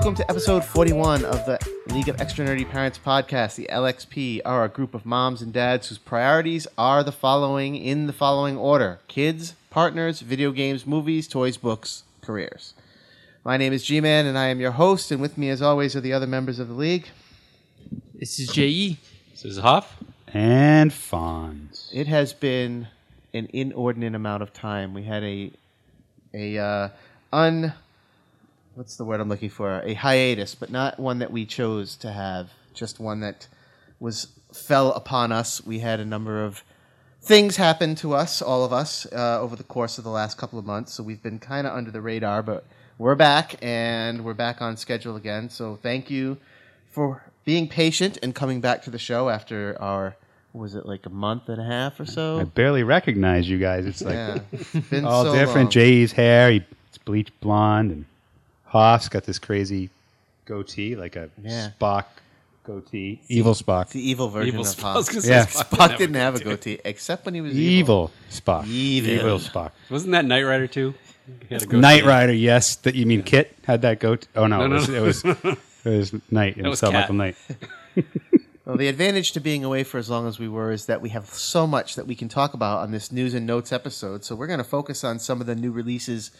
Hello and welcome to episode 41 of the League of Extra Nerdy Parents podcast. The LXP are a group of moms and dads whose priorities are the following in the following order kids, partners, video games, movies, toys, books, careers. My name is G Man and I am your host, and with me, as always, are the other members of the league. This is JE. This is Huff. And Fonz. It has been an inordinate amount of time. We had a a uh, un what's the word I'm looking for? A hiatus, but not one that we chose to have. Just one that was fell upon us. We had a number of things happen to us, all of us, uh, over the course of the last couple of months. So we've been kind of under the radar, but we're back and we're back on schedule again. So thank you for being patient and coming back to the show after our was it like a month and a half or so? I barely recognize you guys. It's like yeah, it's all so different. long. Jay's hair, he's bleached blonde, and Hoff's got this crazy goatee, like a Yeah. Spock goatee. Evil Spock. It's the evil version Evil of Spock. I Hoff. was gonna say Yeah. Spock Spock didn't didn't have a goatee. goatee, except when he was evil. Evil Spock. Evil. Evil Spock. Wasn't that Knight Rider too? He had a goatee. Knight Rider, yes. That you mean KITT had that goat? Oh no, No, it, was, no. it was it was Knight. It was was Michael Knight. Well, the advantage to being away for as long as we were is that we have so much that we can talk about on this news and notes episode. So we're going to focus on some of the new releases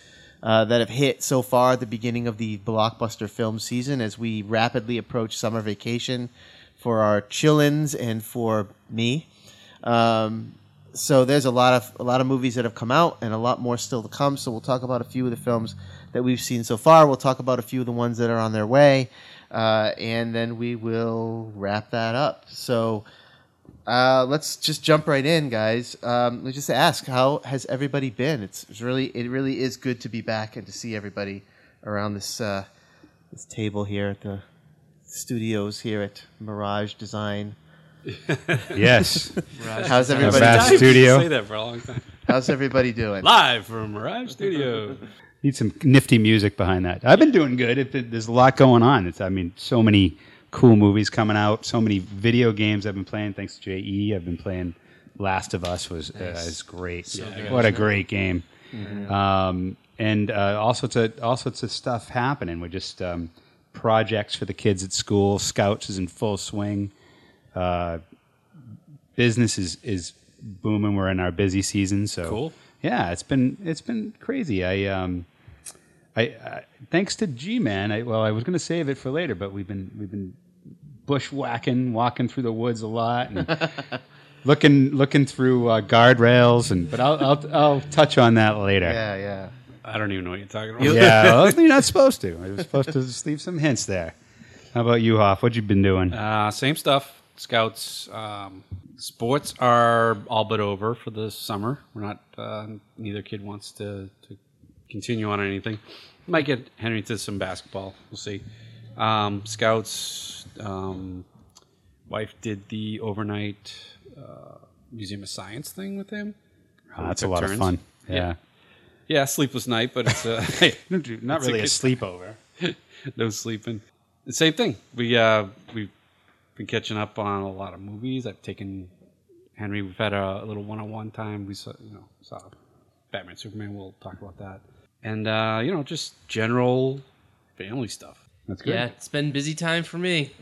uh, that have hit so far at the beginning of the blockbuster film season as we rapidly approach summer vacation for our chillins and for me. Um, so there's a lot of a lot of movies that have come out and a lot more still to come. So we'll talk about a few of the films that we've seen so far. We'll talk about a few of the ones that are on their way, uh, and then we will wrap that up. So uh, let's just jump right in, guys. Um, let's just ask how has everybody been? It's, it's really it really is good to be back and to see everybody around this uh, this table here at the studios here at Mirage Design. Yes. How's everybody? vast I've been studio. Say that for a long time. How's everybody doing? Live from Mirage Studio. Need some nifty music behind that. I've been doing good. It, it- there's a lot going on. It's, I mean, so many cool movies coming out. So many video games I've been playing. Thanks to JE, I've been playing. Last of Us was uh, is great. what a great game. Um, and uh, all sorts of all sorts of stuff happening. We're just um, projects for the kids at school. Scouts is in full swing. Uh, business is is booming. We're in our busy season. So Cool. Yeah, it's been it's been crazy. I um, I, I thanks to G Man. I, well, I was going to save it for later, but we've been we've been bushwhacking, walking through the woods a lot, and looking looking through uh, guardrails. And but I'll, I'll I'll touch on that later. Yeah, yeah. I don't even know what you're talking about. Yeah, well, you're not supposed to. I was supposed to just leave some hints there. How about you, Hoff? What you been doing? Uh, same stuff. Scouts. Um, sports are all but over for the summer. We're not. Uh, neither kid wants to, to continue on anything. Might get Henry to some basketball. We'll see. Um, scouts. Um, wife did the overnight uh, Museum of Science thing with him. Oh, that's a lot of fun. Yeah. Yeah, Yeah, sleepless night, but it's uh, not It's really a a sleepover. no sleeping. The same thing. We uh, we've been catching up on a lot of movies. I've taken Henry. We've had a, little one-on-one time. We saw you know saw Batman Superman. We'll talk about that. And uh, you know just general family stuff. That's good. Yeah, it's been busy time for me.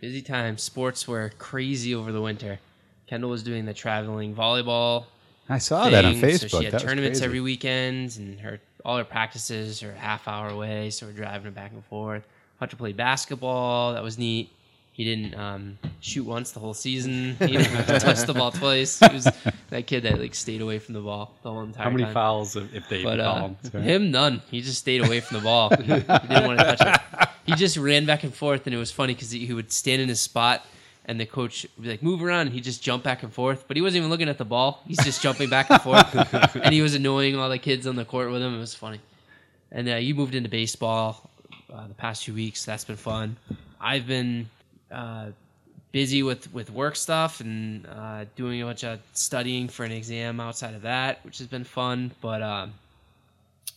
Busy time. Sports were crazy over the winter. Kendall was doing the traveling volleyball. I saw that on Facebook. So she had That tournaments every weekend, and her all her practices are a half hour away. So we're driving back and forth. Hunter played basketball. That was neat. He didn't um, shoot once the whole season. He didn't touch the ball twice. He was that kid that like stayed away from the ball the whole entire time. How many time. fouls if if they But uh, him, none. He just stayed away from the ball. he didn't want to touch it. He just ran back and forth, and it was funny because he, he would stand in his spot, and the coach would be like, "Move around." And he'd just jump back and forth, but he wasn't even looking at the ball. He's just jumping back and forth, and he was annoying all the kids on the court with him. It was funny. And uh, you moved into baseball uh, the past few weeks. That's been fun. I've been uh, busy with with work stuff and uh, doing a bunch of studying for an exam outside of that, which has been fun. But um,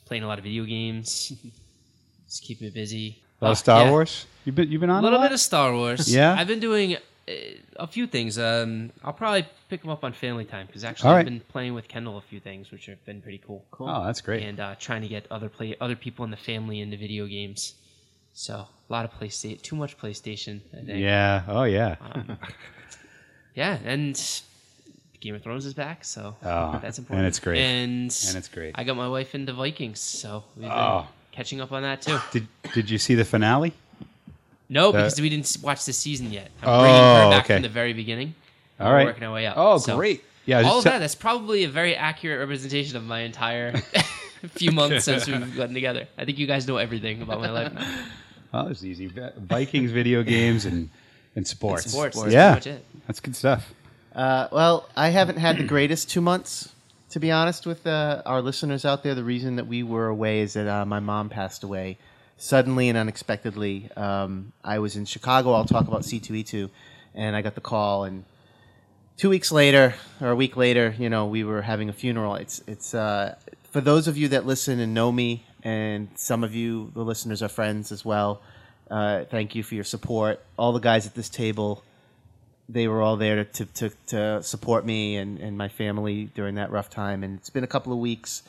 playing a lot of video games, just keeping me busy. A lot Uh, of Star yeah. Wars. You've been you've been on A little lot? bit of Star Wars. Yeah? I've been doing uh, a few things. Um, I'll probably pick them up on Family Time because actually All I've been playing with Kendall a few things, which have been pretty cool. Oh, that's great. And uh, trying to get other play other people in the family into video games. So a lot of PlayStation, too much PlayStation. I think. Yeah. Oh yeah. Yeah, and Game of Thrones is back, so Oh, that's important. and it's great. And And it's great. I got my wife into Vikings, so we've been Oh. catching up on that too. Did Did you see the finale? No, That- because we didn't watch the season yet. I'm Oh, bringing her back okay. from the very beginning. All We're right. working our way up. Oh, So, great. Yeah. All of so- that, that's probably a very accurate representation of my entire few months since we've gotten together. I think you guys know everything about my life now. Oh, it's easy. Vikings, video games and and sports. Sports, that's Yeah. pretty much it. That's good stuff. Uh, well, I haven't had the greatest two months, to be honest with uh, our listeners out there. The reason that we were away is that uh, my mom passed away suddenly and unexpectedly. Um, I was in Chicago. I'll talk about C2E2, and I got the call. And two weeks later, or a week later, you know, we were having a funeral. It's it's uh, for those of you that listen and know me, and some of you, the listeners, are friends as well. Uh, thank you for your support. All the guys at this table they were all there to, to, to support me and, and my family during that rough time. And it's been a couple of weeks,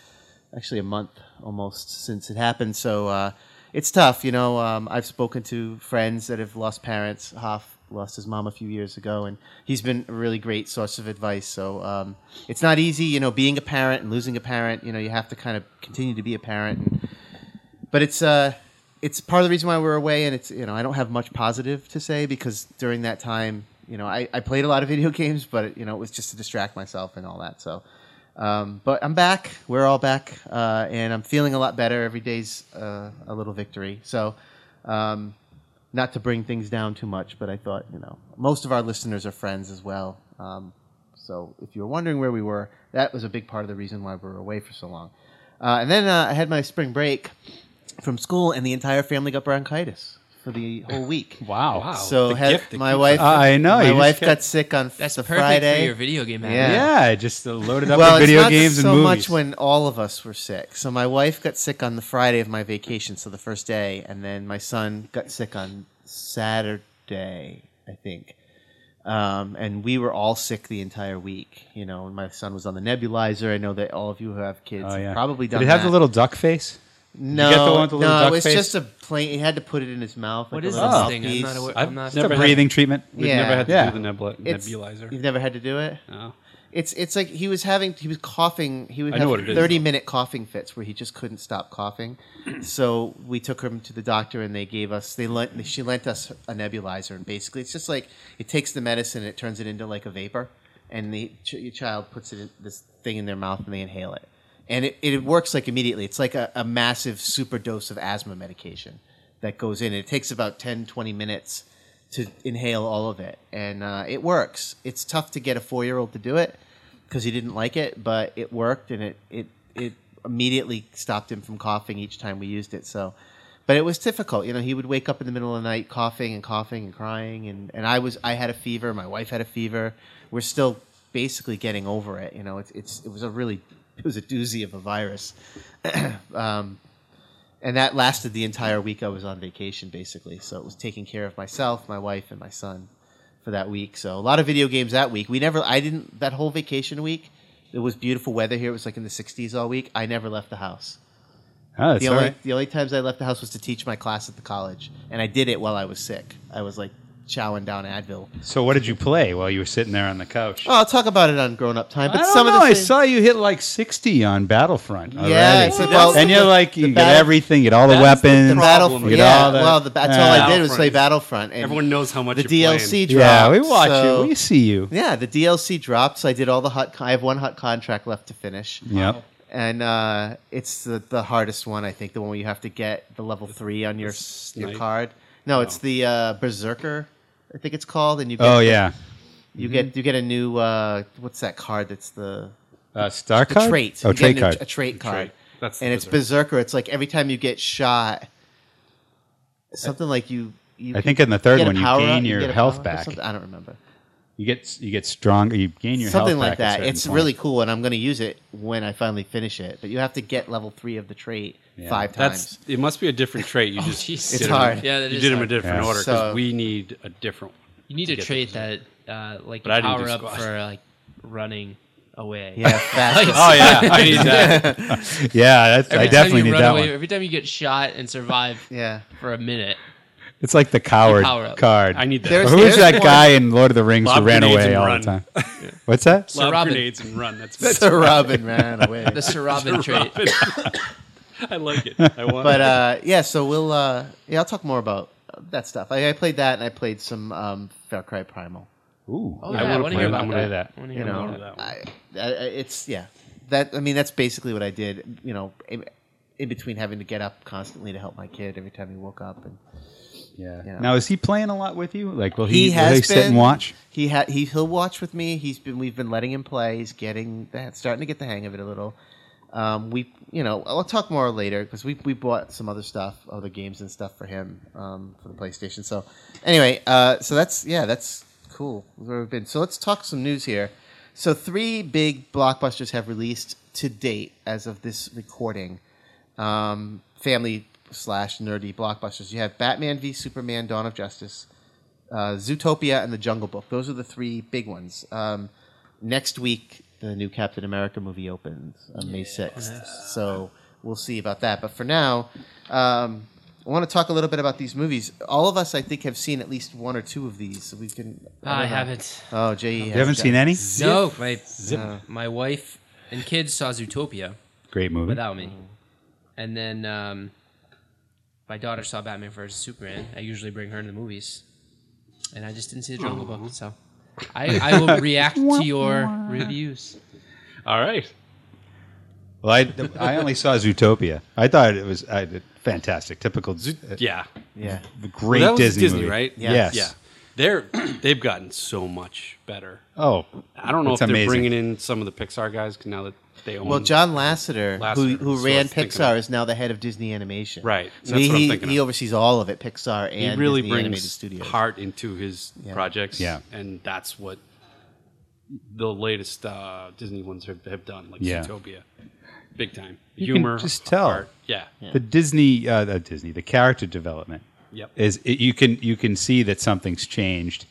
actually a month almost since it happened. So uh, it's tough. You know, um, I've spoken to friends that have lost parents. Hoff lost his mom a few years ago, and he's been a really great source of advice. So um, it's not easy, you know, being a parent and losing a parent. You know, you have to kind of continue to be a parent. And, but it's uh, it's part of the reason why we're away, and it's you know I don't have much positive to say because during that time, you know, I, I played a lot of video games, but you know it was just to distract myself and all that. So, um, but I'm back. We're all back, uh, and I'm feeling a lot better. Every day's uh, a little victory. So, um, not to bring things down too much, but I thought you know most of our listeners are friends as well. Um, so if you're wondering where we were, that was a big part of the reason why we were away for so long. Uh, and then uh, I had my spring break from school, and the entire family got bronchitis for the whole week. Wow. Wow. So the had, gift that my keeps wife, us- I know, my just wife kept- got sick on That's the perfect Friday. for your video game habit. Yeah. Yeah. Just loaded up well, with video it's not games so and movies. much when all of us were sick. So my wife got sick on the Friday of my vacation, so the first day, and then my son got sick on Saturday, I think. Um, and we were all sick the entire week. You know, my son was on the nebulizer. I know that all of you who have kids oh have yeah. probably done Did it have that. the little duck face? No, you get the one with the no, duck it was face? just a plain. He had to put it in his mouth. What like is this little thing? I'm not aware. I've I'm not. never It's a had- breathing treatment. We've Yeah. never had to Yeah. do the nebula, nebulizer. You've never had to do it. No. It's it's like he was having he was coughing. He would I have what it is, thirty though. minute coughing fits where he just couldn't stop coughing. so we took him to the doctor and they gave us they lent she lent us a nebulizer and basically it's just like it takes the medicine and it turns it into like a vapor and the ch- your child puts it in this thing in their mouth and they inhale it and it, it works like immediately. It's like a, a massive super dose of asthma medication that goes in. It takes about 10, 20 minutes to inhale all of it, and uh, it works. It's tough to get a four year old to do it because he didn't like it, but it worked, and it it it immediately stopped him from coughing each time we used it. So. But it was difficult, you know. He would wake up in the middle of the night coughing and coughing and crying, and, and I was I had a fever. My wife had a fever. We're still basically getting over it. You know, it's it's it was a really it was a doozy of a virus, um, and that lasted the entire week I was on vacation, basically. So it was taking care of myself, my wife, and my son for that week. So a lot of video games that week. We never, I didn't that whole vacation week. It was beautiful weather here. It was like in the 60s all week. I never left the house. Oh, that's The only right. the only times I left the house was to teach my class at the college, and I did it while I was sick. I was like chowing down Advil. So what did you play while you were sitting there on the couch? Oh, I'll talk about it on Grown Up Time. But I don't some know. of the I things- saw you hit like sixty on Battlefront. Yeah, already. it's like, well, and you're the- like you get battle- everything, you get all the That's the weapons. the problem. Battlefront. You get Yeah, all the- well, the, that's all I did was Battlefront play Battlefront. And Everyone knows how much the you're DLC playing. dropped. yeah, we watch so- you. We see you. Yeah, the DLC dropped, so I did all the Hutt. Con- I have one Hutt contract left to finish, Yep. and uh, it's the, the hardest one. I think the one where you have to get the level three on your your snipe? card. No, it's Oh. the uh, Berserker. I think it's called, and you get Oh yeah. you get you get a new uh, what's that card? That's the Uh, Star the card. trait. Oh, You get trait a new- card. A trait card. Trait. That's the and it's Berserker. Berserker. It's like every time you get shot, something like you. you I think in the third get one you gain up, your get a health power up or back. I don't remember. You get you get stronger. You gain your something health like back that. It's points. really cool, and I'm going to use it when I finally finish it. But you have to get level three of the trait Yeah. five times. That's it. Must be a different trait. You Oh, just jeez. did It's them- hard. Yeah, you is did them in a different Yeah. order because So- we need a different. You need to a trait that, uh, like, But I didn't power up for like running away. Yeah, fast. Oh yeah, I need that. Yeah, that's, I definitely need run that away, one. every time you get shot and survive yeah. for a minute. It's like the coward power up. card. I need that. There's- Who is that one- guy in Lord of the Rings who ran grenades away and all run. the time? What's that? Sir Lob Robin. grenades and run. That's Sir Robin ran away. The Sir Robin trait. I like it. I want. but it. uh, yeah, so we'll uh, yeah, I'll talk more about uh, that stuff. I, I played that and I played some um, Far Cry Primal. Ooh, Oh, I yeah, I wanna wanna play hear that. about I'm gonna play that. I wanna You know, more. that one. I, I, it's yeah. That I mean, that's basically what I did. You know, in, in between having to get up constantly to help my kid every time he woke up, and Yeah. Yeah. Now is he playing a lot with you? Like, will he, he will has he been sit and watch? He ha- he he'll watch with me. He's been we've been letting him play. He's getting the, starting to get the hang of it a little. Um, we you know I'll talk more later because we we bought some other stuff, other games and stuff for him um, for the PlayStation. So anyway, uh, so that's yeah that's cool where we've been. So let's talk some news here. So three big blockbusters have released to date as of this recording. Um, family slash nerdy blockbusters. You have Batman v Superman: Dawn of Justice uh, Zootopia and The Jungle Book. Those are the three big ones. Um, next week, the new Captain America movie opens on May 6th. So we'll see about that. But for now, um, I want to talk a little bit about these movies. All of us, I think, have seen at least one or two of these. So we can. I don't haven't. Oh, Jay, You haven't seen any? No, my my wife and kids saw Zootopia Great movie. without me, and then um, my daughter saw Batman vs Superman. I usually bring her to the movies, and I just didn't see the Jungle Book. So I, I will react to your reviews. All right. Well, I, I only saw Zootopia. I thought it was uh, fantastic. Typical, uh, Yeah. Yeah. great Well, that was Disney, Disney, movie. right? Yeah. Yes. Yeah. They're they've gotten so much better. Oh, I don't know It's if they're amazing. bringing in some of the Pixar guys now that they own. Well, John Lasseter, who, Lasseter, who so ran I thinking Pixar, is now the head of Disney Animation. Right. So That's he, what I'm he, thinking he of. oversees all of it, Pixar and he and really Disney Animated brings Studios. heart into his Yeah. projects. Yeah. and that's what the latest uh, Disney ones have, have done, like Yeah. Zootopia, big time You can humor. just tell. heart. Yeah. the Disney, uh, the Disney, the character development Yep. is it, you can you can see that something's changed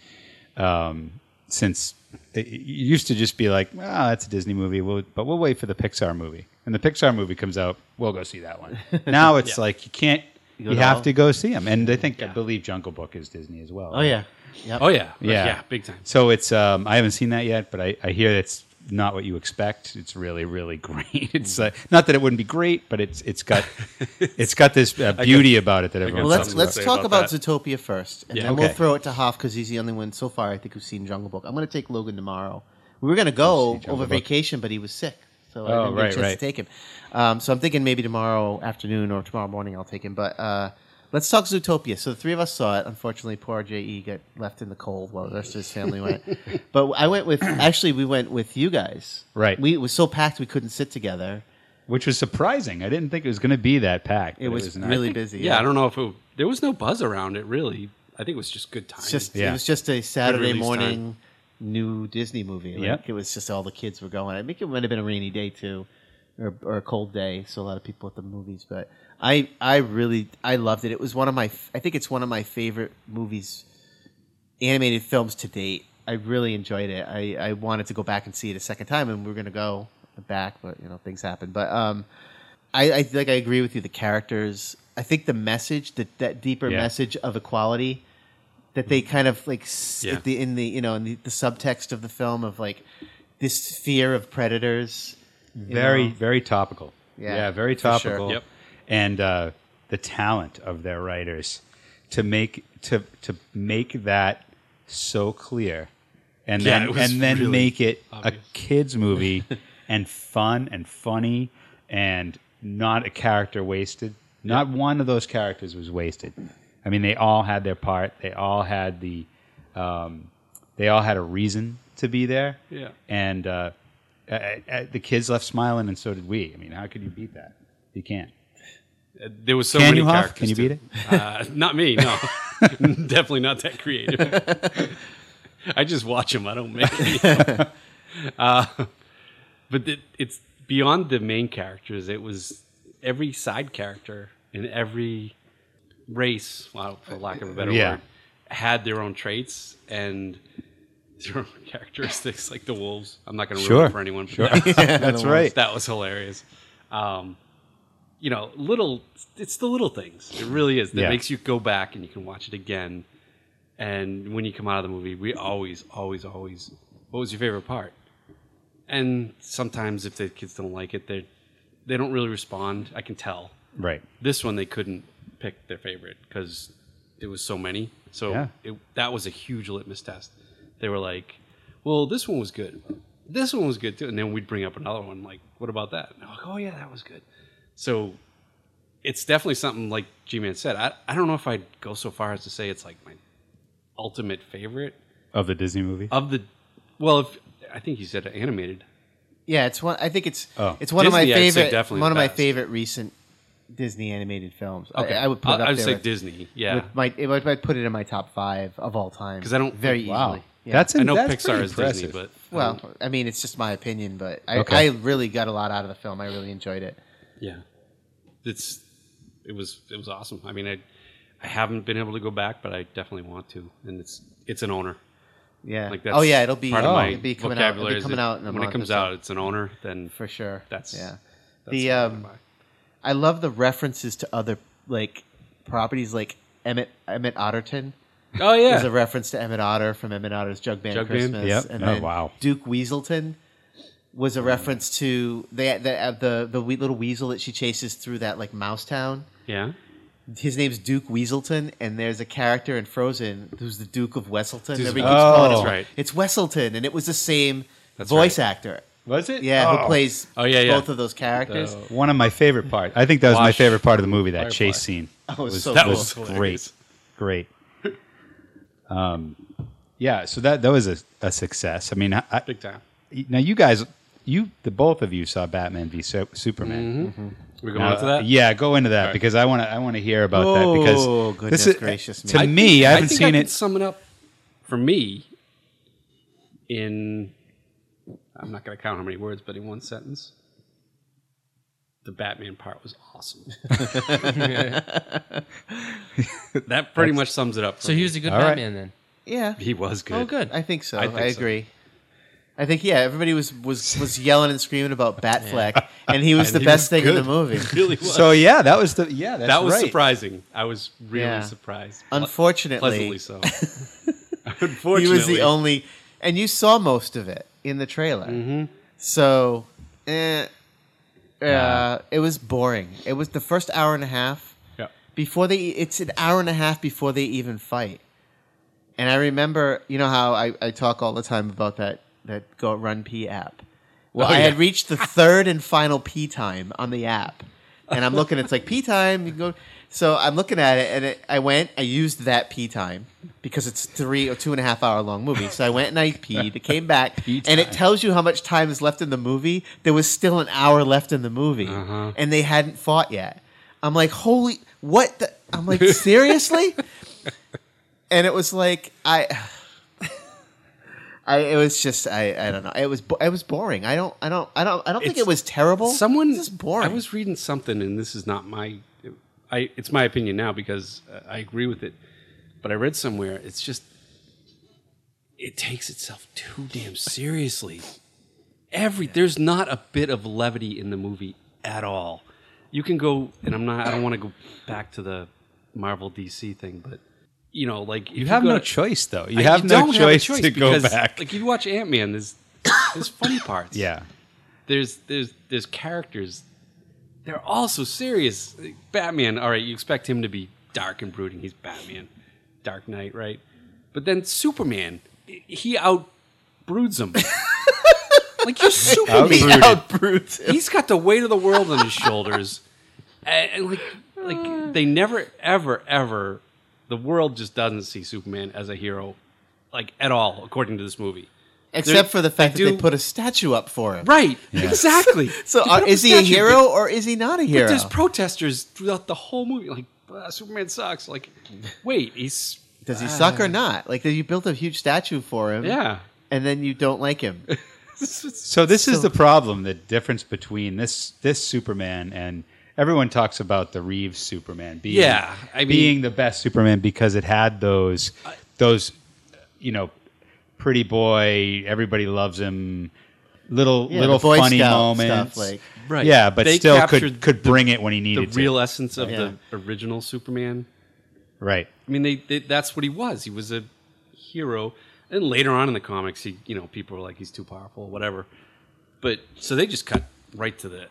um, since it, it used to just be like, ah, that's a Disney movie, we'll, but we'll wait for the Pixar movie. And the Pixar movie comes out, we'll go see that one. Now it's Yeah. like you can't, you, go to have all- to go see them. And I think I believe Jungle Book is Disney as well. Oh, yeah. Yep. Oh yeah. Yeah. Yeah. Big time. So it's um, I haven't seen that yet, but I, I hear it's not what you expect. It's really really great. It's uh, not that it wouldn't be great, but it's it's got it's got this uh, beauty about it that everyone. Well, let's let's to talk about about. Zootopia first, and Yeah. then we'll throw it to Hoff because he's the only one so far I think who's seen Jungle Book. I'm going to take Logan tomorrow. We were going to go over Book. vacation, but he was sick, so I Oh, didn't get a right, chance right. to take him. Um, so I'm thinking maybe tomorrow afternoon or tomorrow morning I'll take him. But uh, let's talk Zootopia. So the three of us saw it. Unfortunately, poor Je got left in the cold while the rest of his family went. But I went with actually we went with you guys. Right. We it was so packed we couldn't sit together. which was surprising. I didn't think it was going to be that packed. It but was, not. really busy. Yeah, I don't know if it, there was no buzz around it really. I think it was just good time. It's just Yeah. it was just a Saturday release morning new Disney movie. Like, Yep. It was just all the kids were going. I think it might have been a rainy day too, or, or a cold day, so a lot of people at the movies. But I I really I loved it. It was one of my I think it's one of my favorite movies, animated films to date. I really enjoyed it. I, I wanted to go back and see it a second time, and we are gonna go back, but you know things happen. But um, I, I like I agree with you. The characters, I think the message, that that deeper Yeah. message of equality, that they kind of like Yeah. the, in the you know in the, the subtext of the film of like this fear of predators. very know? very topical. Yeah, yeah very for sure. topical. Yep. And uh, the talent of their writers to make to to make that so clear, and Yeah, then was and then really make it obvious. a kids movie and fun and funny and not a character wasted. Not one of those characters was wasted. I mean, they all had their part. They all had the, um, they all had a reason to be there. Yeah. And uh, the kids left smiling, and so did we. I mean, how could you beat that? You can't. There was so Can many you, Hoff? characters. Can you beat Uh, not me. No, definitely not that creative. I just watch them. I don't make any. uh, but it, it's beyond the main characters. It was every side character in every race, well, for lack of a better Yeah. word, had their own traits, and zero characteristics like the wolves. I'm not going to Sure. ruin it for anyone. But Sure. that, was, That's right. that was hilarious. Um, you know, little. It's the little things. It really is that Yeah. makes you go back and you can watch it again. And when you come out of the movie, we always, always, always. What was your favorite part? And sometimes if the kids don't like it, they they don't really respond. I can tell. Right. This one they couldn't pick their favorite because there was so many. So Yeah. it, that was a huge litmus test. They were like, "Well, this one was good. This one was good too." And then we'd bring up another one, like, "What about that?" And I'm like, "Oh yeah, that was good." So it's definitely something like G-Man said. I I don't know if I'd go so far as to say it's like my ultimate favorite Of the Disney movie. of the. Well, if I think you said animated. Yeah, it's one. I think it's Oh. it's one of my Disney, I'd say favorite. definitely one of my favorite recent Disney animated films. I, I would put it up I would there say with, Disney. Yeah, with my. It would, I'd put it in my top five of all time because I don't- very wow. easily. Yeah. That's I know that's Pixar is impressive. Disney, but well. I mean, it's just my opinion, but I, Okay. I really got a lot out of the film. I really enjoyed it. Yeah, it's it was it was awesome. I mean, I I haven't been able to go back, but I definitely want to. And it's it's an owner. Yeah. Like that's oh yeah, it'll be. part of oh, my it'll be coming out. It'll vocabulary. be coming out in a when month it comes out. It's an owner. Then for sure. That's- yeah. that's the I'm um. I love the references to other like properties like Emmett Emmett Otterton. oh yeah, There's a reference to Emmett Otter from Emmett Otter's Jug Band Jug Band? Christmas. Yep. And Oh, then wow. Duke Weaselton was a reference to the the uh, the, the wee little weasel that she chases through that like mouse town. yeah. His name's Duke Weaselton, and there's a character in Frozen who's the Duke of Wesselton. Everybody keeps calling Oh. him, That's right. It's Wesselton, and it was the same That's voice right. actor. Was it? Yeah, Oh. who plays Oh, yeah, yeah. both of those characters. The- One of my favorite parts. I think that was my Wash favorite part of the movie. That Firefly. chase scene. Oh, it was so that cool. was great, hilarious. great. Um, yeah. So that that was a, a success. I mean, I, I- big time. now you guys, you the both of you saw Batman v Su- Superman. Mm-hmm. We're going Now, into that. Yeah, go into that right. because I want to. I want to hear about that because Oh, goodness this is, gracious To me. me, I haven't think seen I it. Can sum it up for me in. I'm not going to count how many words, but in one sentence. The Batman part was awesome. that pretty much sums it up. For So me. he was a good All right. Batman then. Yeah, he was good. Oh, good. I think so. I I, think so. Agree. I think yeah, everybody was was was yelling and screaming about Batfleck, and he was And the he best was thing in the movie. really was. So yeah, that was the yeah. That's that was right. surprising. I was really Yeah. surprised. Unfortunately, Pleasantly so. Unfortunately, he was the only, and you saw most of it in the trailer. Mm-hmm. So, eh, uh, Yeah. it was boring. It was the first hour and a half Yeah. before they. It's an hour and a half before they even fight. And I remember, you know how I, I talk all the time about that that Go RunPee app. Well, Oh, I had reached the third and final P time on the app, and I'm looking. It's like P time. You can go. So I'm looking at it, and it, I went. I used that P time because it's three or two and a half hour long movie. So I went and I peed. It came back, and it tells you how much time is left in the movie. There was still an hour left in the movie, Uh-huh. and they hadn't fought yet. I'm like, holy, what? The? I'm like, seriously? and it was like I. I, it was just I, I don't know it was it was boring I don't I don't I don't I don't think It's- it was terrible Someone it's just boring I was reading something, and this is not my. I it's my opinion now because uh, I agree with it, but I read somewhere it's just it takes itself too damn seriously. Every there's not a bit of levity in the movie at all. You can go, and I'm not. I don't want to go back to the Marvel DC thing, but you know, like You have go no to- choice though. You I- have no don't have choice, to go back. Like you watch Ant Man, there's there's funny parts. Yeah. there's there's there's characters. They're all so serious. Like, batman all right you expect him to be dark and brooding. He's batman. Dark knight right? But then superman he out broods him. Like you're superman. Outbrooded. he's got the weight of the world on his shoulders. And, and like like they never ever ever the world just doesn't see superman as a hero like at all according to this movie. Except for the fact they that do- they put a statue up for him. Right exactly. So uh, put up is he a statue, hero or is he not a but hero? There's protesters throughout the whole movie. Like "Ah, Superman sucks. Like, wait, he's does he suck or not? Like you built a huge statue for him yeah. and then you don't like him. So this is the problem, the difference between this this Superman and everyone talks about the Reeves Superman being Yeah, I mean- being the best Superman because it had those those you know pretty boy, everybody loves him. Little Yeah, little the Boy funny Scout moments, stuff, like- Right. Yeah, but They still captured could could the- bring it when he needed to. The real essence of Yeah. the original Superman. right. I mean, they, they that's what he was. He was a hero. And later on in the comics, he you know people were like he's too powerful, whatever. But so they just cut right to the that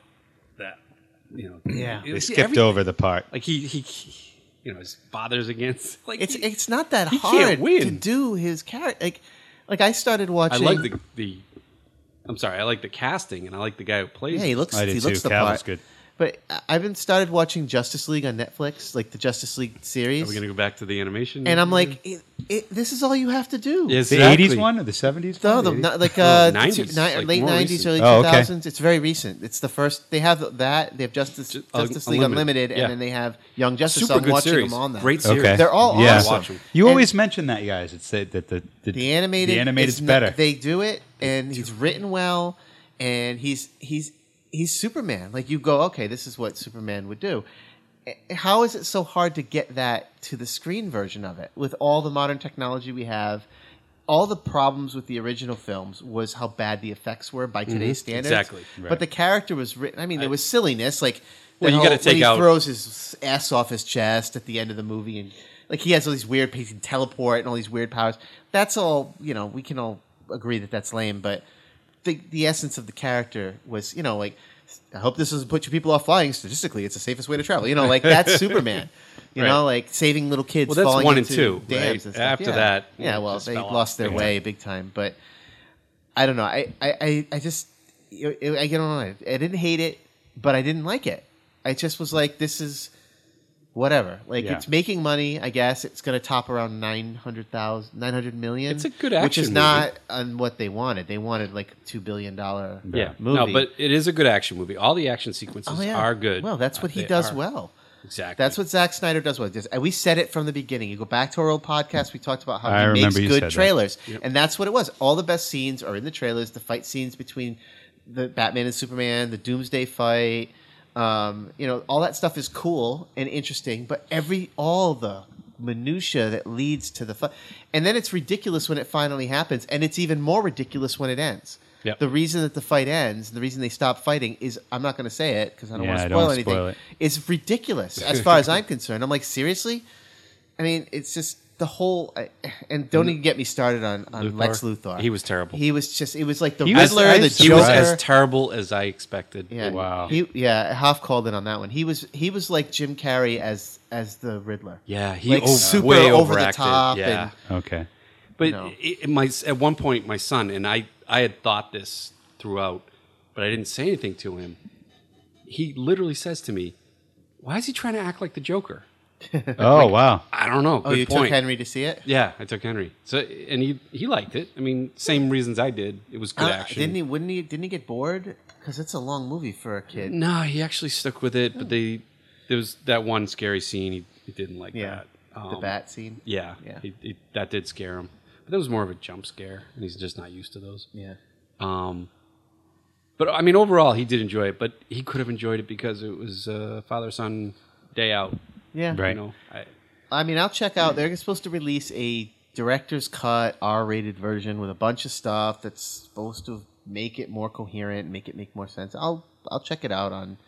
you know Yeah. it They was skipped everything. over the part. like he, he he you know his father's against like It's he- it's not that hard to do his character. Like, like I started watching. I like the the I'm sorry, I like the casting and I like the guy who plays. Yeah, he looks. I did he too. looks the Cal part. was good. But I- I've been started watching Justice League on Netflix, like the Justice League series, Are we gonna go back to the animation? and I'm like, it, it, this is all you have to do. Yes. The Exactly. '80s one or the '70s? No, one? the, The 80s? not, like uh, No, 90s, two- ni- like late more nineties, recent. early Oh, two okay. It's very recent. It's the first. They have that. They have Justice Ju- uh, Justice League Unlimited, Unlimited, yeah. and then they have Young Justice. super so I'm good watching series. them on that. Great series. Okay. They're all Yeah. awesome. Watch 'em. You And always mention that, guys. It's that that the, the the animated. the animated's is not- better. They do it, and he's written well, and he's he's he's Superman. Like you go, okay, this is what Superman would do. Eh, How is it so hard to get that to the screen version of it with all the modern technology we have? All the problems with the original films was how bad the effects were by today's standards. Exactly. But the character was written. I mean, there was silliness. Like, Well, you gotta when take he out- throws his ass off his chest at the end of the movie, and like he has all these weird, he can teleport and all these weird powers. That's all. You know, we can all agree that that's lame. But the the essence of the character was, you know, like I hope this doesn't put you people off flying. Statistically, it's the safest way to travel. You know, like that's Superman. You Right. know, like saving little kids. Well, that's falling one and two, dams right? and. After Yeah. that, yeah. Well, they lost their Yeah. way big time. But I don't know. I I I, I just I, I don't know. I didn't hate it, but I didn't like it. I just was like, this is whatever. Like Yeah. it's making money. I guess it's going to top around 900,000, 900 million. It's a good action movie. which is action not on what they wanted. They wanted like two billion dollar Yeah, movie. no, but it is a good action movie. All the action sequences Oh, yeah. are good. Well, that's Uh, what he does are. well. Exactly. That's what Zack Snyder does well. And we said it from the beginning. You go back to our old podcast, we talked about how I he makes remember you good that. trailers. And that's what it was. All the best scenes are in the trailers. The fight scenes between the Batman and Superman, the Doomsday fight, um, you know, all that stuff is cool and interesting, but every all the minutia that leads to the fight. And then it's ridiculous when it finally happens, and it's even more ridiculous when it ends. Yep. The reason that the fight ends, the reason they stop fighting is I'm not going to say it because I don't Yeah, want to spoil anything. spoil it. It's ridiculous as far as I'm concerned. I'm like, seriously? I mean, it's just the whole. I- And don't even get me started on, on Luthor? Lex Luthor. He was terrible. He was just. It was like the He Riddler, I the was he was Joker. as terrible as I expected. yeah, Wow. He, yeah, Hoff called it on that one. He was he was like Jim Carrey as as the Riddler. Yeah, he Like o- super way over the top Yeah, Okay. but No. it, it- my at one point, my son and I, I had thought this throughout, but I didn't say anything to him. He literally says to me, "Why is he trying to act like the Joker?" Oh wow. I don't know. Oh, Good you point. took Henry to see it? Yeah, I took Henry. So and he he liked it. I mean, same reasons I did. It was good Uh, action. didn't he? Wouldn't he? Didn't he get bored? Because it's a long movie for a kid. No, he actually stuck with it. But they there was that one scary scene. He, he didn't like Yeah, that. the Um, bat scene. Yeah, Yeah. He, he, that did scare him. But that was more of a jump scare, and he's just not used to those. Yeah. Um, but I mean, overall, he did enjoy it. But he could have enjoyed it because it was uh, father son day out. Yeah. Right. You know, I, I mean, I'll check out. They're supposed to release a director's cut R-rated version with a bunch of stuff that's supposed to make it more coherent, make it make more sense. I'll I'll check it out on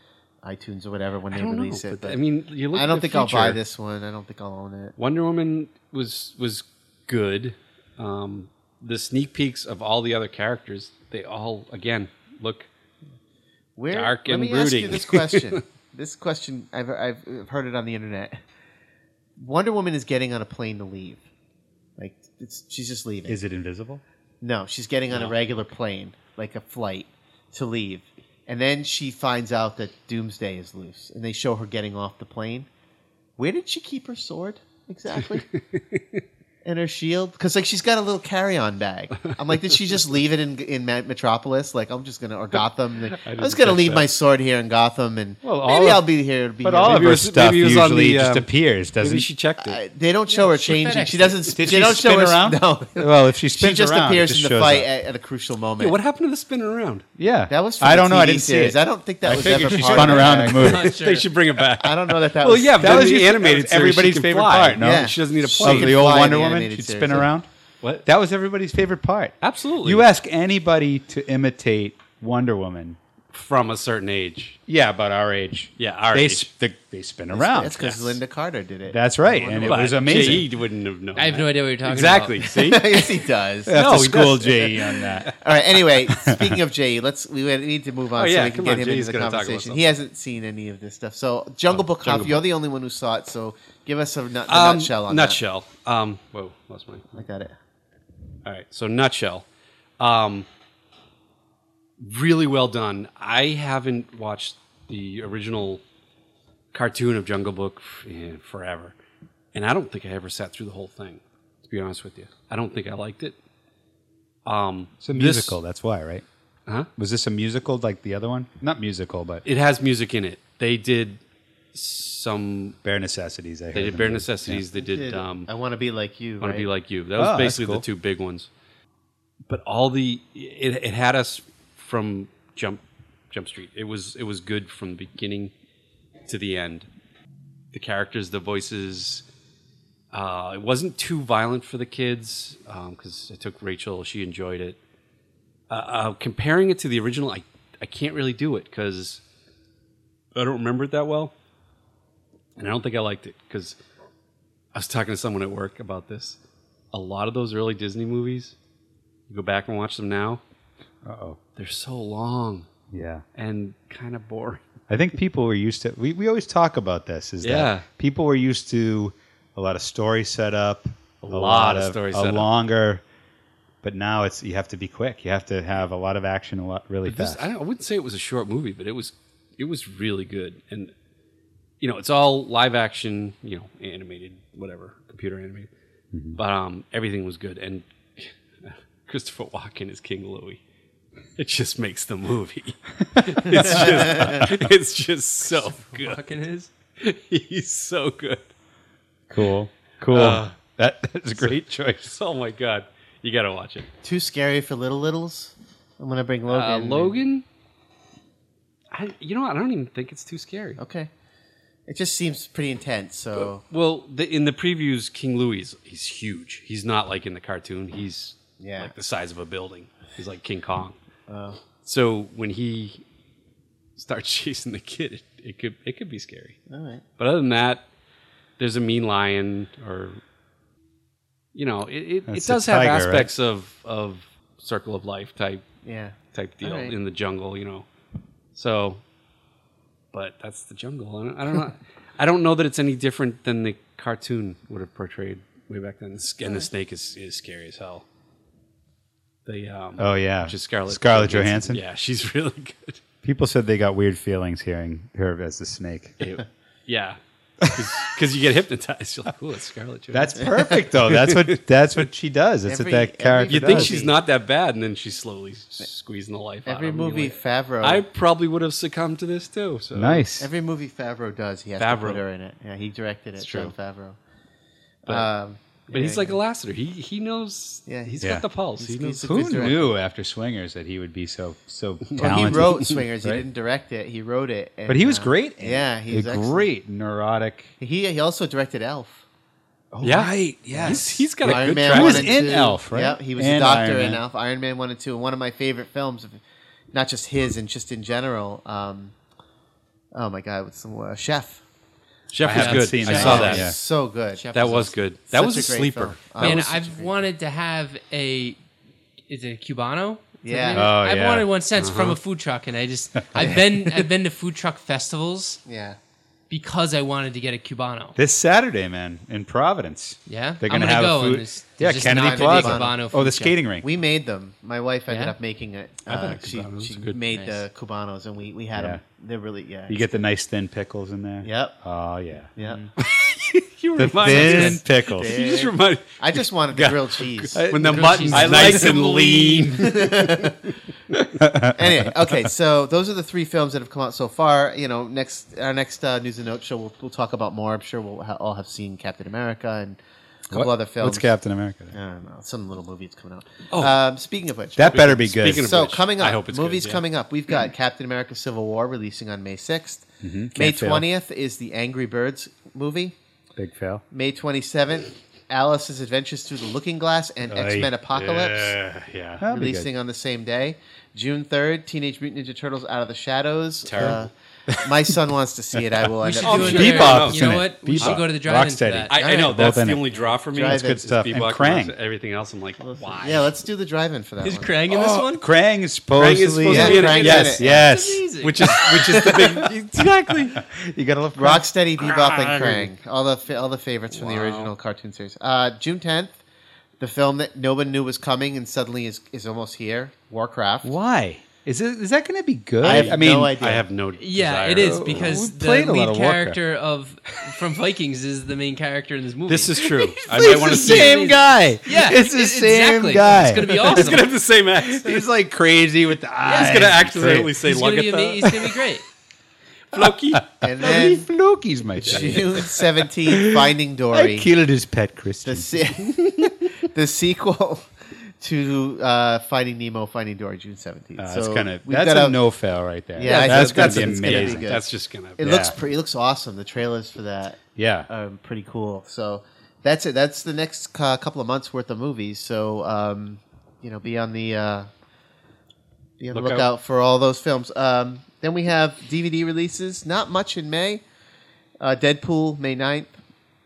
iTunes or whatever when they release know. it. But, but I mean, you look. I don't the think I'll buy this one. I don't think I'll own it. Wonder Woman was was good. Um, the sneak peeks of all the other characters, they all again look Where, Dark let and me ask you this question. this question I've, I've heard it on the internet. Wonder Woman is getting on a plane to leave. Like it's she's just leaving. Is it invisible? No, she's getting on a regular plane, like a flight, to leave. And then she finds out that Doomsday is loose, and they show her getting off the plane. Where did she keep her sword exactly? and her shield? Because like she's got a little carry-on bag. I'm like, did she just leave it in in Metropolis? Like I'm just gonna or Gotham. Like, I, was didn't gonna leave that. my sword here in Gotham, and Well, all maybe of- I'll be here. To be But here. all of Maybe it her was- stuff maybe it was on usually the, just um, appears, doesn't Maybe she checked it. I- they don't show her changing. She doesn't. Did they she don't show spin her. around? No. Well, if she She just around, appears just in the fight at, at a crucial moment. Yeah, what happened to the spinning around? Yeah, That was. From I don't know. I didn't see it. I don't think that I was figured ever she spun around that. and moved. They should bring it back. I don't know that that Well, yeah, That but was the animated that was series, everybody's favorite part. No, she She doesn't need a She plane. the old Wonder Woman. Animated She'd spin yeah. around. What? That was everybody's favorite part. Absolutely. You ask anybody to imitate Wonder Woman. from a certain age. Yeah, about our age. Yeah, our they, age. s- They, they spin around. That's because Yes. Linda Carter did it. That's right, and it was amazing. J.E. wouldn't have known. I have that. no idea what you're talking Exactly. about. Exactly. See. yes, he does. Have No, to school. JE on that. All right. Anyway, speaking of Jay, let's we need to move on Oh, so we can get on, him Jay's into the gonna talk about conversation. He hasn't seen any of this stuff. So, Jungle oh, Book, Jungle Huff, you're the only one who saw it. So, give us a nut, the Um, nutshell on nutshell. Um, whoa, lost my. that. I got it. All right, so nutshell. Um, really well done. I haven't watched the original cartoon of Jungle Book in forever, and I don't think I ever sat through the whole thing. To be honest with you, I don't think I liked it. Um, It's a this- musical. that's why, right? huh? Was this a musical like the other one? Not musical, but It has music in it. They did some. bare necessities. I heard They did bare do. necessities. They did. Did Um, I want to be like you. want to be like you. That was Oh, basically cool. the two big ones. But all the it, it had us from jump jump street. It was it was good from the beginning to the end. The characters, the voices. Uh, it wasn't too violent for the kids because I took Rachel. She enjoyed it. Uh, uh, comparing it to the original, I I can't really do it because I don't remember it that well, and I don't think I liked it because I was talking to someone at work about this. A lot of those early Disney movies, you go back and watch them now, Uh-oh. they're so long Yeah. and kind of boring. I think people were used to. We, we always talk about this. Is Yeah. that people were used to a lot of story setup, a, lot of story a setup. longer. But now it's you have to be quick. You have to have a lot of action a lot really This, fast. I, I wouldn't say it was a short movie, but it was it was really good. And you know, it's all live action, you know, animated, whatever, computer animated. But um, everything was good. And Christopher Walken is King Louie. It just makes the movie. it's just it's just so good. Fucking is. He's so good. cool, cool. Uh, that, that's a great choice. Oh my god, you got to watch it. Too scary for little littles. I'm gonna bring Logan. Uh, Logan. I, you know, what? I don't even think it's too scary. Okay. It just seems pretty intense. So Well, the, in the previews, King Louie is he's huge. He's not like in the cartoon. He's Yeah. like the size of a building. He's like King Kong. Oh. So when he starts chasing the kid, it, it could it could be scary. all right. But other than that, there's a mean lion, or you know, it, it, it That's does a have tiger, right? aspects of of Circle of Life type Yeah. type deal Alright. in the jungle, you know. So, but that's the jungle. I don't, I don't know. I don't know that it's any different than the cartoon would have portrayed way back then. And the snake is, is scary as hell. The um, Oh yeah, which is Scarlett Scarlett Johansson. Yeah, she's really good. People said they got weird feelings hearing her as the snake. Ew. yeah, because you get hypnotized. You're like, oh, it's Scarlett Johansson. That's perfect though. That's what that's what she does. That's Every- what that every- character you think does. she's not that bad, and then she's slowly squeezing the life out Every of him. You're movie like, Favreau. I probably would have succumbed to this too. So nice. Every movie Favreau does, he has to Favreau. put her in it. Yeah, he directed it. true. Jon Favreau. But- um, But he's like a Lasseter. He he knows. Yeah, he's Yeah. got the pulse. He's- he knows. he's a Who good director. knew after Swingers that he would be so so talented? Well, he wrote Swingers. He Right? didn't direct it. He wrote it. and, But he was uh, great. in it. Yeah, he was a excellent. great neurotic. He he also directed Elf. Oh, Yeah. right. Yes, He's- he's got a Iron good Man track He was one and in two. Elf, right? Yeah, he was And a doctor Iron in Man. Elf. Iron Man one and two. And one of my favorite films, of, not just his and just in general. Um, oh my God, what's the uh, Chef? Chef I was good. seen I that saw yet. that. Yeah. So good. Chef That is was awesome. good. That was a, a sleeper. film. Uh, Man, was such a I've great- wanted to have a. Is it a Cubano? Yeah. Oh, I've yeah. wanted one since Uh-huh. from a food truck, and I just I've been I've been to food truck festivals Yeah. Because I wanted to get a Cubano. This Saturday, man, in Providence. Yeah, They're I'm gonna gonna have go, and food- there's- yeah, there's just Kennedy not a big Plaza. Cubano oh, the truck. skating rink. We made them. My wife ended Yeah? up making it. I've had Uh, a she she good. made Nice. the cubanos, and we, we had Yeah. them. They're really yeah. you get the nice thin pickles in there. Yep. Oh yeah. yeah. You The remind me. thin pickles. Thin. You just remind I just wanted the grilled cheese. when the Grilled mutton's nice and lean. anyway, okay, so those are the three films that have come out so far. You know, next our next uh, news and note show, we'll, we'll talk about more. I'm sure we'll ha- all have seen Captain America and a couple What- other films. What's Captain America? I don't know, some little movie that's coming out. Oh. Um, speaking of which, That better be good. Speaking of so which, coming up, I hope it's good, movies yeah. coming up. We've got Captain America: Civil War releasing on May 6th. May Can't fail. twentieth is the Angry Birds movie. Big fail. May twenty seventh Alice's Adventures Through the Looking Glass and X Men Apocalypse. Yeah, yeah. Releasing on the same day. June 3rd, Teenage Mutant Ninja Turtles Out of the Shadows. Terrible. Uh, my son wants to see it. I will We end should up do Oh, another. Bebop's You know it. what? We should Bebop. go to the drive-in for Rocksteady. that. I, I know Alright. that's Both in the it. only draw for me. Drive It's it. good That's stuff. And Bebop, Krang. Everything else, I'm like, why? Yeah, let's do the drive-in for that Is one. Krang in this Oh, one? Krang is supposedly. supposed to be in it. yes, Yeah. yes. That's amazing. Which is which is the big exactly. You gotta love Krang. Rocksteady, Bebop, and Krang. Krang. All the fa- all the favorites from the original cartoon series. Uh, June 10th, the film that no one knew was coming and suddenly is, is almost here. Warcraft. Why is it? Is that going to be good? I have mean, no idea. I have no. Yeah, desire. it is because we the played a lot lead of character of from Vikings is the main character in this movie. This is true. I It's might want the to see. same it. guy. Yeah, it's the it- same exactly. guy. It's gonna be awesome. He's awesome. gonna have the same accent. He's like crazy with the eyes. He's gonna accidentally say He's gonna, be ama- he's gonna be great. Floki. And Hey, then Floki's my shit. June 17th, Finding Dory. I Dory. killed his pet The, Christian. se- the sequel to uh, Finding Nemo, Finding Dory, June 17th. Uh, so that's kind of we've a no fail right there. Yeah, that's think gonna that's- be it's gonna be amazing. good. That's just gonna. It Yeah. looks pretty. It looks awesome. The trailers for that Yeah, are pretty cool. So that's it. That's the next uh, couple of months worth of movies. So um, you know, be on the uh, be on the Look lookout out. for all those films. Um, then we have DVD releases. Not much in May. Uh, Deadpool May 9th.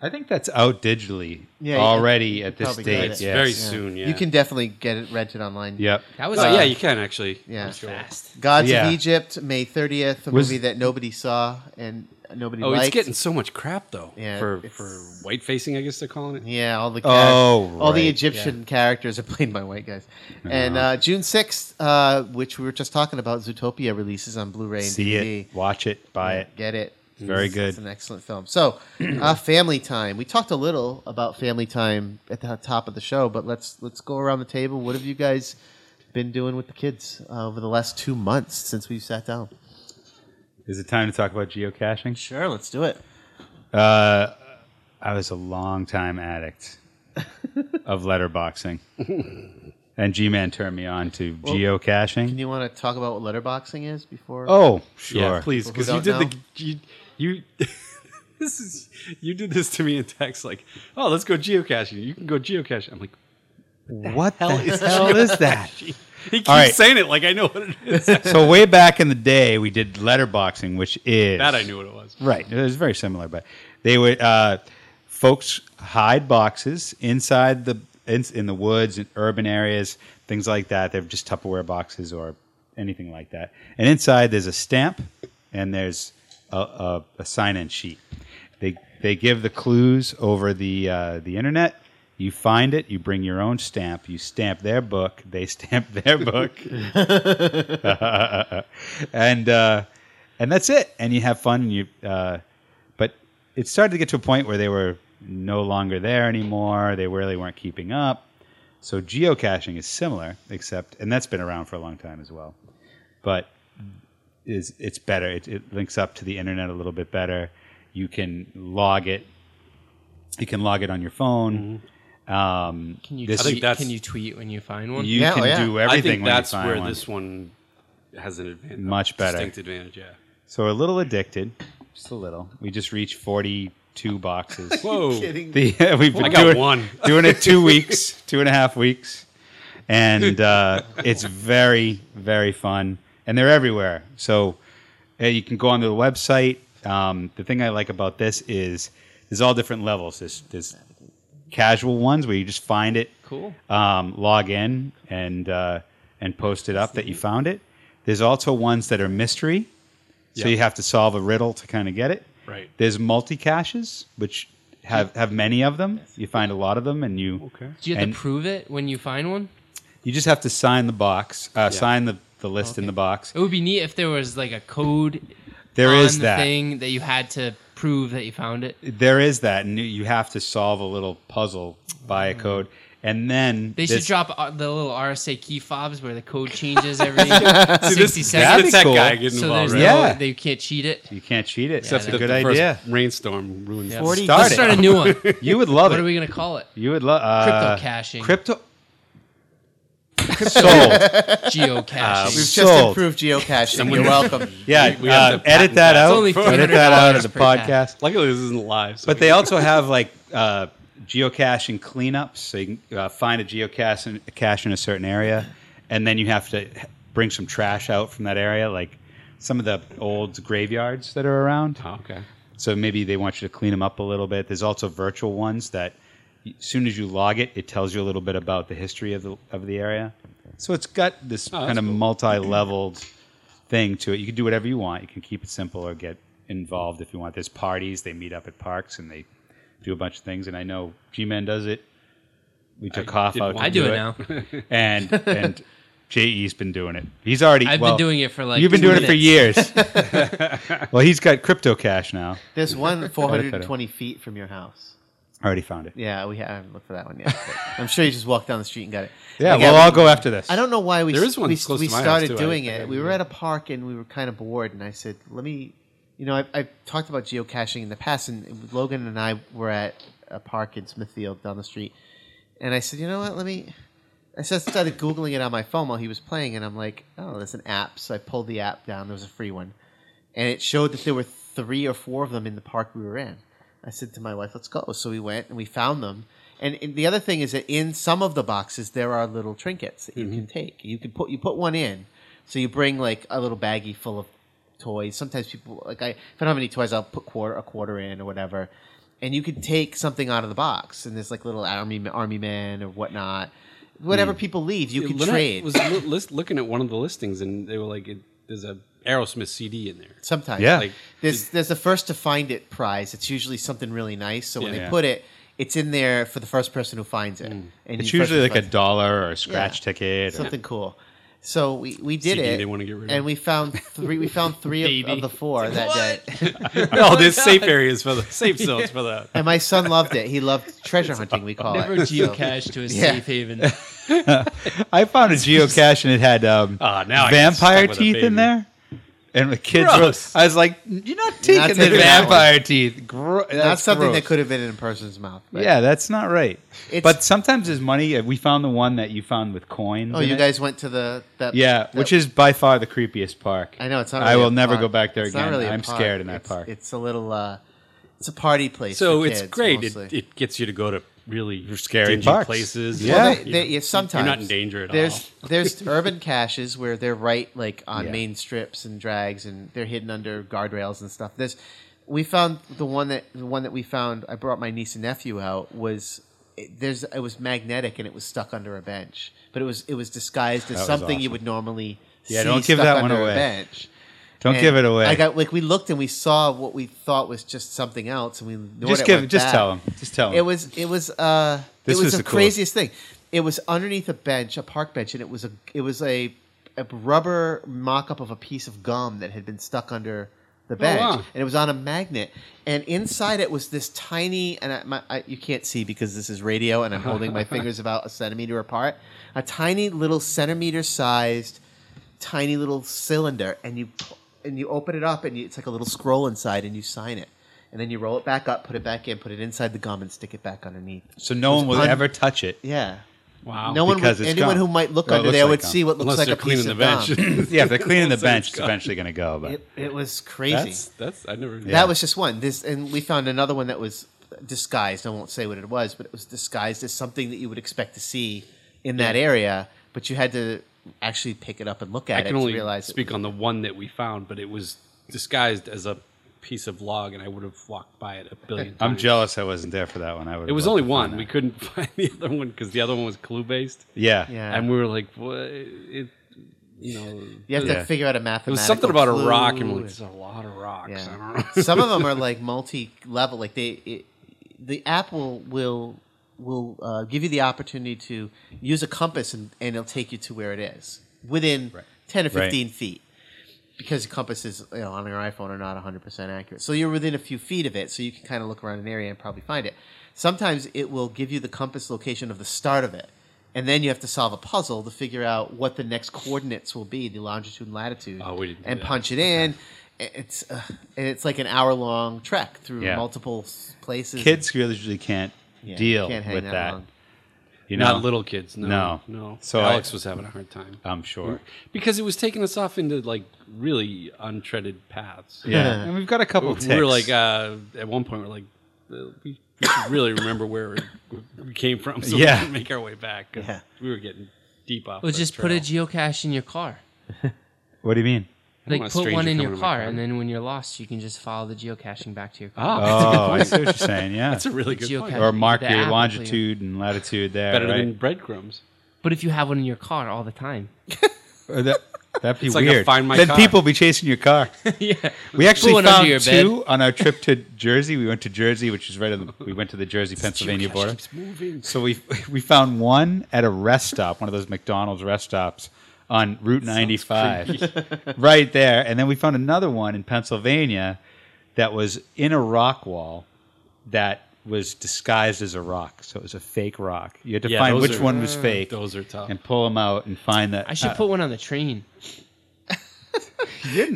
I think that's out digitally Yeah, you- already at this probably get stage. it. yes. very Yeah. soon. Yeah. You can definitely get it rented online. Yep. That was Oh uh, yeah, you can actually. Yeah. I'm sure. fast. Gods Yeah. of Egypt May 30th. A Was- movie that nobody saw and nobody Oh, liked. it's getting so much crap though. Yeah, for it's- for white facing, I guess they're calling it. Yeah, all the Oh, all the right. Egyptian characters are played by white guys. And uh, June sixth, uh, which we were just talking about, Zootopia releases on Blu-ray and See DVD. it, watch it, buy it. Get it. Very good. It's an excellent film. So, uh, Family Time. We talked a little about Family Time at the top of the show, but let's let's go around the table. What have you guys been doing with the kids uh, over the last two months since we sat down? Is it time to talk about geocaching? Sure, let's do it. Uh, I was a long time addict of letterboxing, and G-Man turned me on to Well, geocaching. Can you want to talk about what letterboxing is before? oh, sure. Yeah, please, People who because you don't did the you you. this is you did this to me in text like, oh, let's go geocaching. You can go geocaching. I'm like, What the hell is that? he keeps All right. saying it like I know what it is. so way back in the day, we did letterboxing, which is that I knew what it was. Right. It was very similar, but they would uh, folks hide boxes inside the in, in the woods and urban areas, things like that. They're just Tupperware boxes or anything like that. And inside there's a stamp and there's a, a, a sign-in sheet. They they give the clues over the uh, the internet. You find it. You bring your own stamp. You stamp their book. They stamp their book, and uh, and that's it. And you have fun. And you, uh, but it started to get to a point where they were no longer there anymore. They really weren't keeping up. So geocaching is similar, except, and that's been around for a long time as well. But is it's better. It, it links up to the internet a little bit better. You can log it. You can log it on your phone. Um, Can you this- I think tweet, that's- can you tweet when you find one? you Yeah, can oh, yeah. do I everything think when that's you find where one. this one has an advantage. Much better. distinct advantage. Yeah. So we're a little addicted, just a little. We just reached forty-two boxes. Whoa. Kidding. The, we've been I got doing, one. doing it two weeks, two and a half weeks, and uh, it's very, very fun. And they're everywhere. So uh, you can go onto the website. Um, the thing I like about this is there's all different levels. There's, there's casual ones where you just find it, Cool. um, log in, and uh, and post it up that you found it. There's also ones that are mystery, so Yeah. you have to solve a riddle to kind of get it. Right. There's multi caches, which have have many of them. You find a lot of them, and you Okay. Do you have and- to prove it when you find one? you just have to sign the box, uh, sign the, the list in the box. It would be neat if there was like a code There on is the that. thing that you had to prove that you found it. There is that, and you have to solve a little puzzle by a code, and then Mm. They should drop uh, the little RSA key fobs where the code changes every See, 60 this, seconds. that'd be the cool. guy getting so involved, there's right? Yeah. no, they can't cheat it. You can't cheat it. Yeah, That's a good the first idea. rainstorm ruined Yeah. 40 Start Let's it. start a new one. You would love What it. What are we gonna call it? you would love uh, Crypto caching. Crypto Crypto sold. geocaching. We've just Sold. improved geocaching. You're welcome. Yeah, We- we have uh, to edit that that. out. It's only edit that out as a $300 per podcast. Luckily, this isn't live. So But they also have like uh, geocaching cleanups. So you can uh, find a geocache in, a cache in a certain area, and then you have to bring some trash out from that area, like some of the old graveyards that are around. Oh, okay. So maybe they want you to clean them up a little bit. There's also virtual ones that, as soon as you log it, it tells you a little bit about the history of the of the area. So it's got this Oh, kind of cool. multi-leveled thing to it. You can do whatever you want. You can keep it simple or get involved if you want. There's parties. They meet up at parks and they do a bunch of things. And I know G-Man does it. We took I Hoff did out. to I do it it now. and and JE's been doing it. He's already. I've well, been doing it for like You've been two doing it for years. well, he's got crypto cash now. There's one 420 feet from your house. I already found it. Yeah, we haven't looked for that one yet. but I'm sure you just walked down the street and got it. Yeah, Like, well, I'll go after this. I don't know why we There is one we, close we to my house, started too. I- doing I it. We were at a park and we were kind of bored, and I said, "Let me," you know, I, I talked about geocaching in the past, and Logan and I were at a park in Smithfield down the street, and I said, "You know what? Let me." I just started googling it on my phone while he was playing, and I'm like, "Oh, there's an app." So I pulled the app down. There was a free one, and it showed that there were three or four of them in the park we were in. I said to my wife, "Let's go." So we went and we found them. And, and the other thing is that in some of the boxes there are little trinkets that you can mm-hmm. take. You can put you put one in, so you bring like a little baggie full of toys. Sometimes people like I if I don't have any toys, I'll put quarter a quarter in or whatever. And you can take something out of the box, and there's like little army army men or whatnot. Whatever hmm. people leave, you can trade. was li- list, looking at one of the listings, and they were like, it, "There's a Aerosmith CD in there." Sometimes, Yeah. Like, there's there's the first to find it prize. It's usually something really nice. So when Yeah. they Yeah. put it, it's in there for the first person who finds it. And It's usually like a person- dollar or a scratch Yeah. ticket. or- something cool. So we, we did CD it, they wanna get rid of. and we found three. We found three of, Baby. of the four that day. no, there's safe areas for the safe zones for that. And my son loved it. He loved treasure hunting. We call Never it. So- geocache to a Yeah. safe haven. I found a geocache and it had um, now vampire stuck with a teeth in there. And the kids Gross. were, I was like, you're not taking Not the taking that vampire teeth. Gro- Not that's something gross. that could have been in a person's mouth. but- Yeah, that's not right. It's- but sometimes there's money. Uh, We found the one that you found with coins. Oh, in you it. guys went to the that. Yeah, that- which is by far the creepiest park. I know it's not. I will a never park. go back there It's not again. really a I'm park. scared in that It's- park. It's a little. uh It's a party place. So for it's kids, great. It, mostly. it gets you to go to really Scary dingy parks. places. Yeah. Well, they, they, yeah, sometimes You're not in danger at there's, all. There's there's urban caches where they're right like on Yeah. main strips and drags, and they're hidden under guardrails and stuff. There's we found the one that the one that we found. I brought my niece and nephew out was. It, there's it was magnetic and it was stuck under a bench, but it was it was disguised as was something you would normally Yeah, see don't give that one away. Bench. Don't give it away. I got like we looked and we saw what we thought was just something else, and we ignored just it, give. went Just back. tell them. Just tell them. It was it was uh This it was, was the, the coolest. craziest thing. It was underneath a bench, a park bench, and it was a it was a, a rubber mock up of a piece of gum that had been stuck under the bench, wow. and it was on a magnet. And inside it was this tiny, and I, my, I, you can't see because this is radio, and I'm holding my fingers about a centimeter apart. A tiny little centimeter sized, tiny little cylinder, and you pu- and you open it up, and you, it's like a little scroll inside, and you sign it. And then you roll it back up, put it back in, put it inside the gum, and stick it back underneath. so no one will un- ever touch it. Yeah. Wow. No one Because would, it's anyone gum. who might look Well, under there like would gum. see what looks Unless like a piece cleaning the of bench. gum. yeah, if they're cleaning the bench, it's eventually going to go. But It, it was crazy. That's that's I never. That was just one. This and we found another one that was disguised. I won't say what it was, but it was disguised as something that you would expect to see in that area, but you had to actually pick it up and look I at it can to only realize. speak on the one that we found, but it was disguised as a piece of log, and I would have walked by it a billion times. I'm jealous I wasn't there for that one. I would. It was only one. We couldn't find the other one because the other one was clue based, Yeah. yeah, and we were like, "What?" It, you know, you have to figure out a math." it was something about a rock, and like, "There's a lot of rocks." I Yeah. don't know. Some of them are like multi-level. Like they, it, the app will will will uh, give you the opportunity to use a compass, and, and it'll take you to where it is within ten or Right. fifteen feet. Because compasses, you know, on your iPhone are not 100% accurate. So you're within a few feet of it, so you can kind of look around an area and probably find it. Sometimes it will give you the compass location of the start of it, and then you have to solve a puzzle to figure out what the next coordinates will be, the longitude and latitude oh, we didn't and punch it in. It's uh, it's like an hour long trek through Yeah. multiple places. Kids usually can't Yeah, deal can't hang with that that. long. You know, Not little kids. No, No. no. So So Alex I- was having a hard time I'm sure. because it was taking us off into like really untreaded paths. Yeah, and we've got a couple. we were ticks. like uh, at one point we're like uh, we we should really remember where we came from so Yeah. we can make our way back. 'cause Yeah. We were getting deep off. Well, the just put a geocache in your car. What do you mean? Don't Like put one in your car, car. and then when you're lost, you can just follow the geocaching back to your car. Ah, Oh, I see what you're saying. Yeah. that's a really good point. Or mark The your longitude and latitude there. Better right? than breadcrumbs. But if you have one in your car all the time, Or that, that'd be It's like a weird. Find My then Car. people be chasing your car. yeah, We actually one found your bed. two on our trip to Jersey. We went to Jersey, which is right on the. We went to the Jersey Pennsylvania border. keeps moving. So we we found one at a rest stop, one of those McDonald's rest stops on Route 95, right there. And then we found another one in Pennsylvania that was in a rock wall that was disguised as a rock. So it was a fake rock. You had to Yeah, find those which are- one was fake Those are tough. and pull them out and find that. I should uh, put one on the train.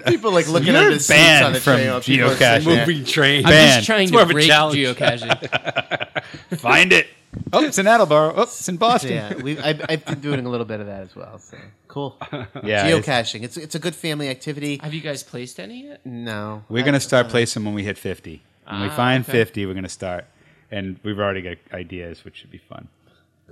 People like looking You're at the seats banned on the from train. while people are geocaching. Moving train. I'm Banned. just trying It's more to of a break challenge. geocaching. find it. Oh, it's in Attleboro. Oh, it's in Boston. Yeah, we, I, I've been doing a little bit of that as well. So cool. Yeah, it's- Geocaching. It's it's a good family activity. have you guys placed any yet? No, We're going to start placing when we hit 50. When we Ah, find okay. 50, we're going to start. And we've already got ideas, which should be fun.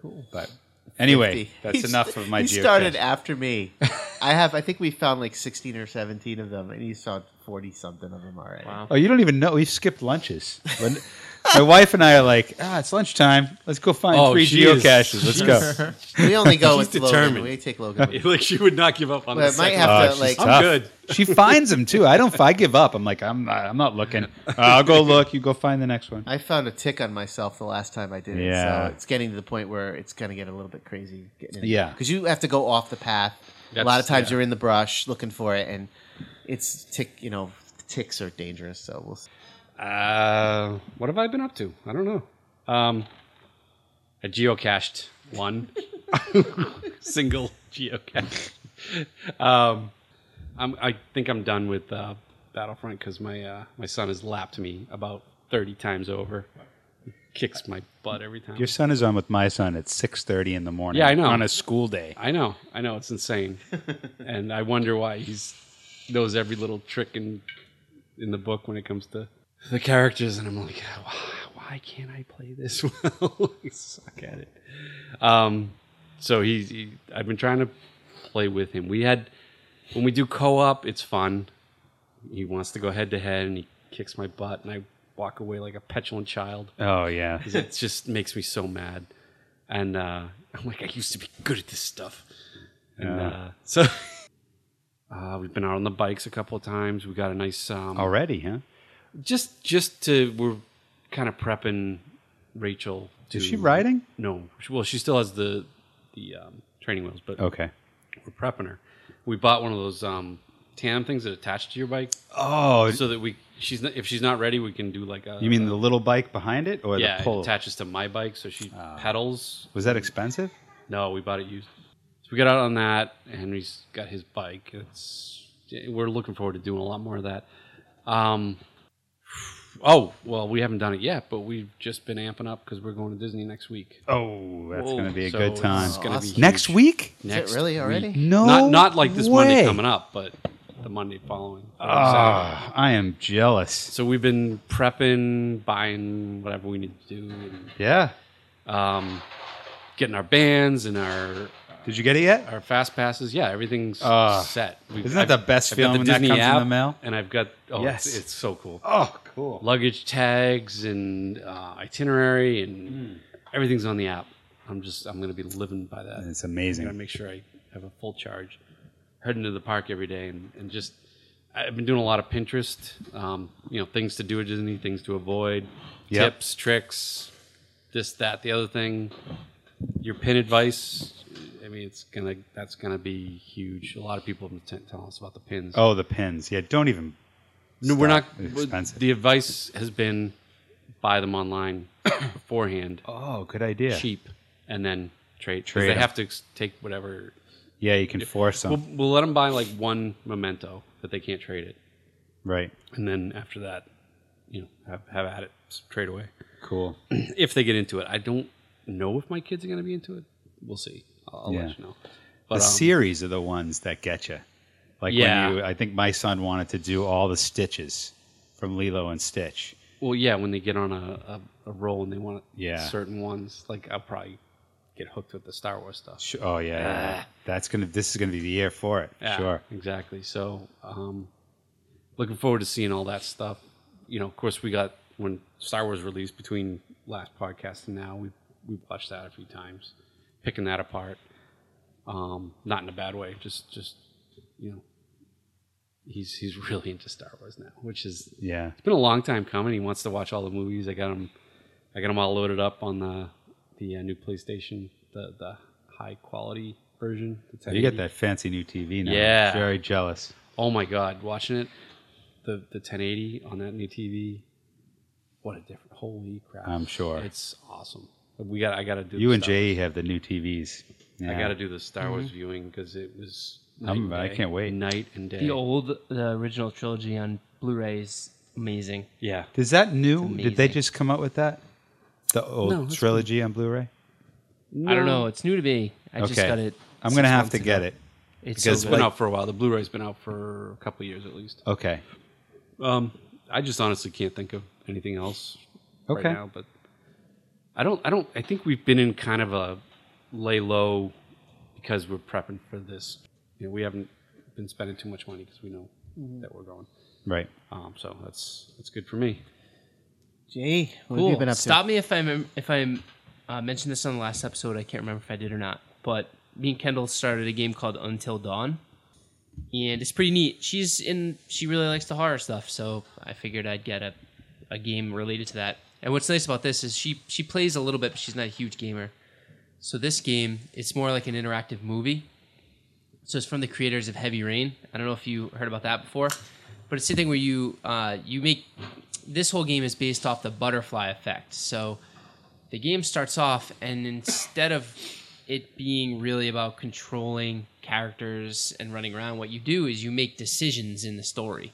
Cool. But anyway, 50. that's He enough of my He geocache. started after me. I have. I think we found like sixteen or seventeen of them, and he found forty something of them already. Wow. Oh, you don't even know. We've skipped lunches. When- my wife and I are like, ah, it's lunchtime. Let's go find Oh, three she is- geocaches. Let's go. We only go She's with Logan. determined. We take Logan. with us. like she would not give up on Well, the it might have Oh, to she's like. I'm tough. good. She finds them too. I don't. I give up, I'm like, I'm not. I'm not looking. Uh, I'll go look. You go find the next one. I found a tick on myself the last time I did it. Yeah. So it's getting to the point where it's going to get a little bit crazy. Getting in Yeah. Because you have to go off the path. a lot That's- of times yeah. you're in the brush looking for it, and it's tick. You know, ticks are dangerous. So we'll. See. Uh, what have I been up to? I don't know. Um, I geocached one single geocache. Um, I'm, I think I'm done with uh, Battlefront because my uh, my son has lapped me about thirty times over. He kicks my butt every time. Your son is on with my son at 6:30 in the morning. Yeah, I know. On a school day. I know, I know, it's insane, and I wonder why he's knows every little trick in in the book when it comes to the characters, and I'm like, why, why can't I play this well? I suck at it. Um, so he's, he, I've been trying to play with him. We had when we do co-op, it's fun. He wants to go head to head, and he kicks my butt, and I walk away like a petulant child Oh yeah. it just makes me so mad. And uh, I'm like, I used to be good at this stuff. And Yeah. uh, so uh, we've been out on the bikes a couple of times. We got a nice um, Already, huh? just just to we're kind of prepping Rachel. To, Is she riding? No, well, she still has the the um, training wheels, but Okay. we're prepping her. We bought one of those um, tandem things that attach to your bike, Oh, so that we she's not, if she's not ready, we can do like a you mean the little bike behind it, or yeah the it attaches to my bike, so she pedals Was that expensive? No, we bought it used. So we got out on that. Henry's got his bike. It's we're looking forward to doing a lot more of that. Um, oh well, we haven't done it yet, but we've just been amping up because we're going to Disney next week. Oh, that's Whoa. going to be a So good time. It's gonna be Awesome. Next huge. week? Is Next it really already? week. No, Not not like this Monday way. coming up, but the Monday following. Ah, I am jealous. So we've been prepping, buying whatever we need to do, and Yeah. um, getting our bands and our Did you get it yet? our fast passes. Yeah, everything's Ah. set. We've- Isn't that the best I've got feeling when that comes in the mail? And I've got oh, Yes. it's, it's so cool. Oh, cool. Luggage tags and uh, itinerary and Hmm. everything's on the app. I'm just I'm gonna be living by that. It's I amazing. gotta make sure I have a full charge. Heading to the park every day and, and just I've been doing a lot of Pinterest. Um, you know, things to do at Disney, things to avoid, Yep. tips, tricks, this, that, the other thing. Your pin advice. I mean, it's gonna that's gonna be huge. A lot of people have been t- telling us about the pins. Oh, the pins. Yeah, don't even. no, we're not. Expensive. The advice has been buy them online beforehand, Oh, good idea. cheap, and then trade. Trade They have to take whatever. Yeah, you can force them. We'll, we'll let them buy like one memento that they can't trade it, right. and then after that, you know, have, have at it trade away Cool. if they get into it. I don't know if my kids are going to be into it. We'll see. I'll, I'll Yeah. let you know. The um, series are the ones that get you. Like Yeah. when you, I think my son wanted to do all the stitches from Lilo and Stitch, Well, yeah, when they get on a, a, a roll and they want Yeah. certain ones, like I'll probably get hooked with the Star Wars stuff. Sh- Oh yeah, yeah, yeah. that's gonna. This is gonna be the year for it. Yeah, Sure. exactly. So, um, looking forward to seeing all that stuff. You know, of course, we got when Star Wars released between last podcast and now, we we watched that a few times, picking that apart. Um, not in a bad way, just just you know, he's he's really into Star Wars now, which is Yeah. it's been a long time coming. He wants to watch all the movies. I got him, I got him all loaded up on the the uh, new PlayStation, the the high quality version. You get that fancy new TV now. Yeah. Very jealous. Oh my god, watching it, the the 1080 on that new TV. What a different! Holy crap! I'm sure. it's awesome. We got. I got to do. You the and Star Jay have the new TVs. Wars- I got to do the Star Wars viewing because it was. night I'm- and I can't wait. Night and day. The old, the original trilogy on Blu-ray is amazing. yeah. Is that new? Did they just come out with that? The old No, that's trilogy on Blu-ray. I don't know. It's new to me. I just got it. I'm gonna have months to get it. It's because so It's been good. out for a while. The Blu-ray's been out for a couple of years at least. Okay. Um, I just honestly can't think of anything else Okay. right now. But I don't. I don't. I think we've been in kind of a lay low because we're prepping for this. You know, we haven't been spending too much money because we know that we're going. Right. Um, so that's that's good for me. Jay, what have Cool. you been up Stop me if I mem- if I uh, mentioned this on the last episode. I can't remember if I did or not. But me and Kendall started a game called Until Dawn, and it's pretty neat. She's in. She really likes the horror stuff, so I figured I'd get a a game related to that. And what's nice about this is she she plays a little bit, but she's not a huge gamer. So this game, it's more like an interactive movie. So it's from the creators of Heavy Rain. I don't know if you heard about that before, but it's the thing where you uh, you make this whole game is based off the butterfly effect. So the game starts off, and instead of it being really about controlling characters and running around, what you do is you make decisions in the story.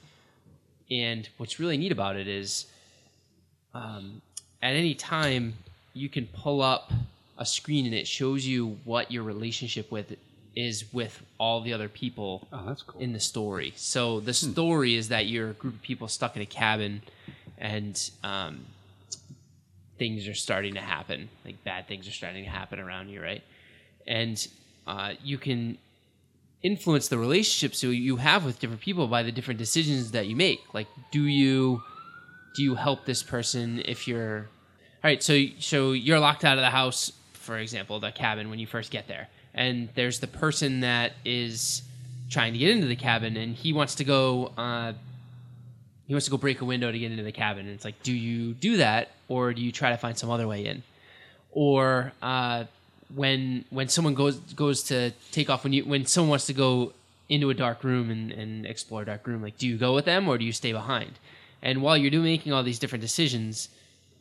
And what's really neat about it is, um, at any time, you can pull up a screen and it shows you what your relationship with is with all the other people Oh, that's cool. in the story. So the story is that you're a group of people stuck in a cabin, and um, things are starting to happen. Like bad things are starting to happen around you, right? And uh, you can influence the relationships you have with different people by the different decisions that you make. Like, do you do you help this person if you're all right? So so you're locked out of the house, for example, the cabin when you first get there, and there's the person that is trying to get into the cabin, and he wants to go. Uh, he wants to go break a window to get into the cabin, and it's like, do you do that, or do you try to find some other way in? Or uh, when when someone goes goes to take off when you when someone wants to go into a dark room and, and explore a dark room, like do you go with them or do you stay behind? And while you're doing making all these different decisions,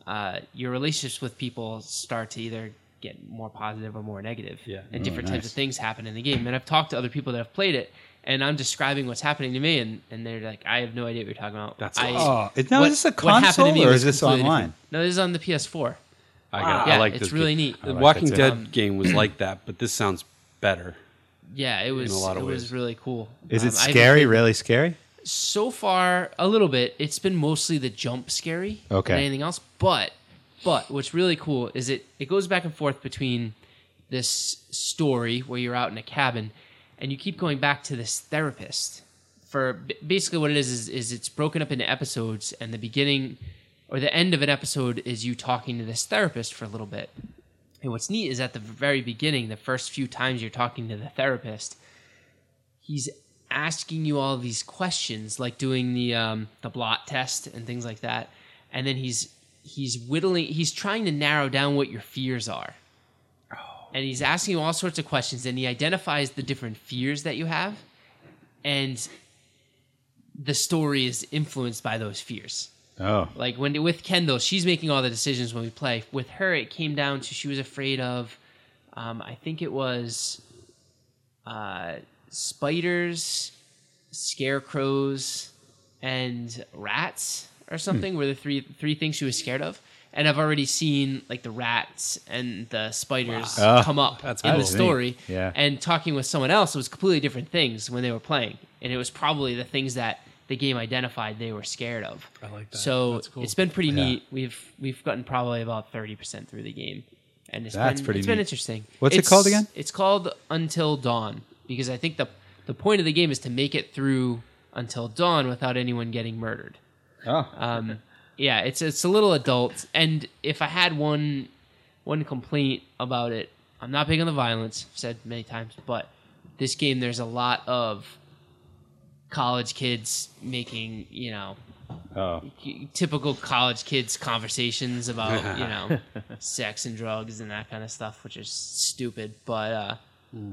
uh, your relationships with people start to either get more positive or more negative. Yeah. And Oh, different types of things happen in the game. And I've talked to other people that have played it, and I'm describing what's happening to me, and, and they're like, I have no idea what you're talking about. That's I, Oh, is, now what- is this a what happened to console me or is this completely online? different. No, this is on the PS4. I, got, Yeah, I like it's this really game. neat. The like Walking. Dead Um, game was like that, but this sounds better. Yeah, it was. a lot of it was really cool. Is Um, it scary? Really scary? So far, a little bit. It's been mostly the jump scary Okay. than anything else. But but what's really cool is it it goes back and forth between this story where you're out in a cabin and you keep going back to this therapist for basically what it is is, is it's broken up into episodes and the beginning or the end of an episode is you talking to this therapist for a little bit and what's neat is at the very beginning the first few times you're talking to the therapist he's asking you all these questions like doing the um, the blot test and things like that. And then he's he's whittling he's trying to narrow down what your fears are. And he's asking you all sorts of questions and he identifies the different fears that you have and the story is influenced by those fears. Oh, like when with Kendall, she's making all the decisions when we play. With her, it came down to she was afraid of, um, I think it was, uh, spiders, scarecrows, and rats or hmm. something. Were the three three things she was scared of. And I've already seen like the rats and the spiders Wow. come up in cool. the story. Yeah. And talking with someone else, it was completely different things when they were playing, and it was probably the things that the game identified they were scared of. I like that. So cool. it's been pretty neat. We've we've gotten probably about thirty percent through the game, and it's That's been pretty it's been interesting. What's it called again? It's called Until Dawn because I think the the point of the game is to make it through until dawn without anyone getting murdered. Oh, Um, yeah, it's it's a little adult, and if I had one one complaint about it, I'm not big on the violence. I've said many times, but this game there's a lot of college kids making you know oh, typical college kids conversations about you know sex and drugs and that kind of stuff, which is stupid. But uh,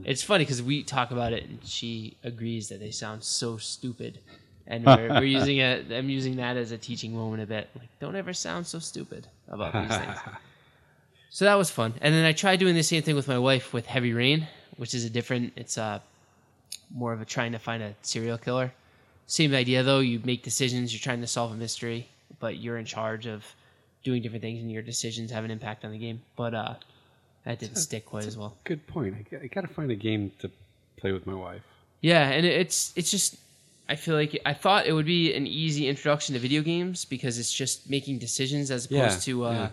it's funny because we talk about it and she agrees that they sound so stupid, and we're, we're using it. I'm using that as a teaching moment a bit. Like, don't ever sound so stupid about these things. So that was fun, and then I tried doing the same thing with my wife with Heavy Rain, which is a different. It's uh, more of a trying to find a serial killer. Same idea though. You make decisions. You're trying to solve a mystery, but you're in charge of doing different things, and your decisions have an impact on the game. But uh, that didn't stick quite as well. Good point. I, got to find a game to play with my wife. Yeah, and it- it's it's just I feel like I thought it would be an easy introduction to video games because it's just making decisions as opposed Yeah, to uh,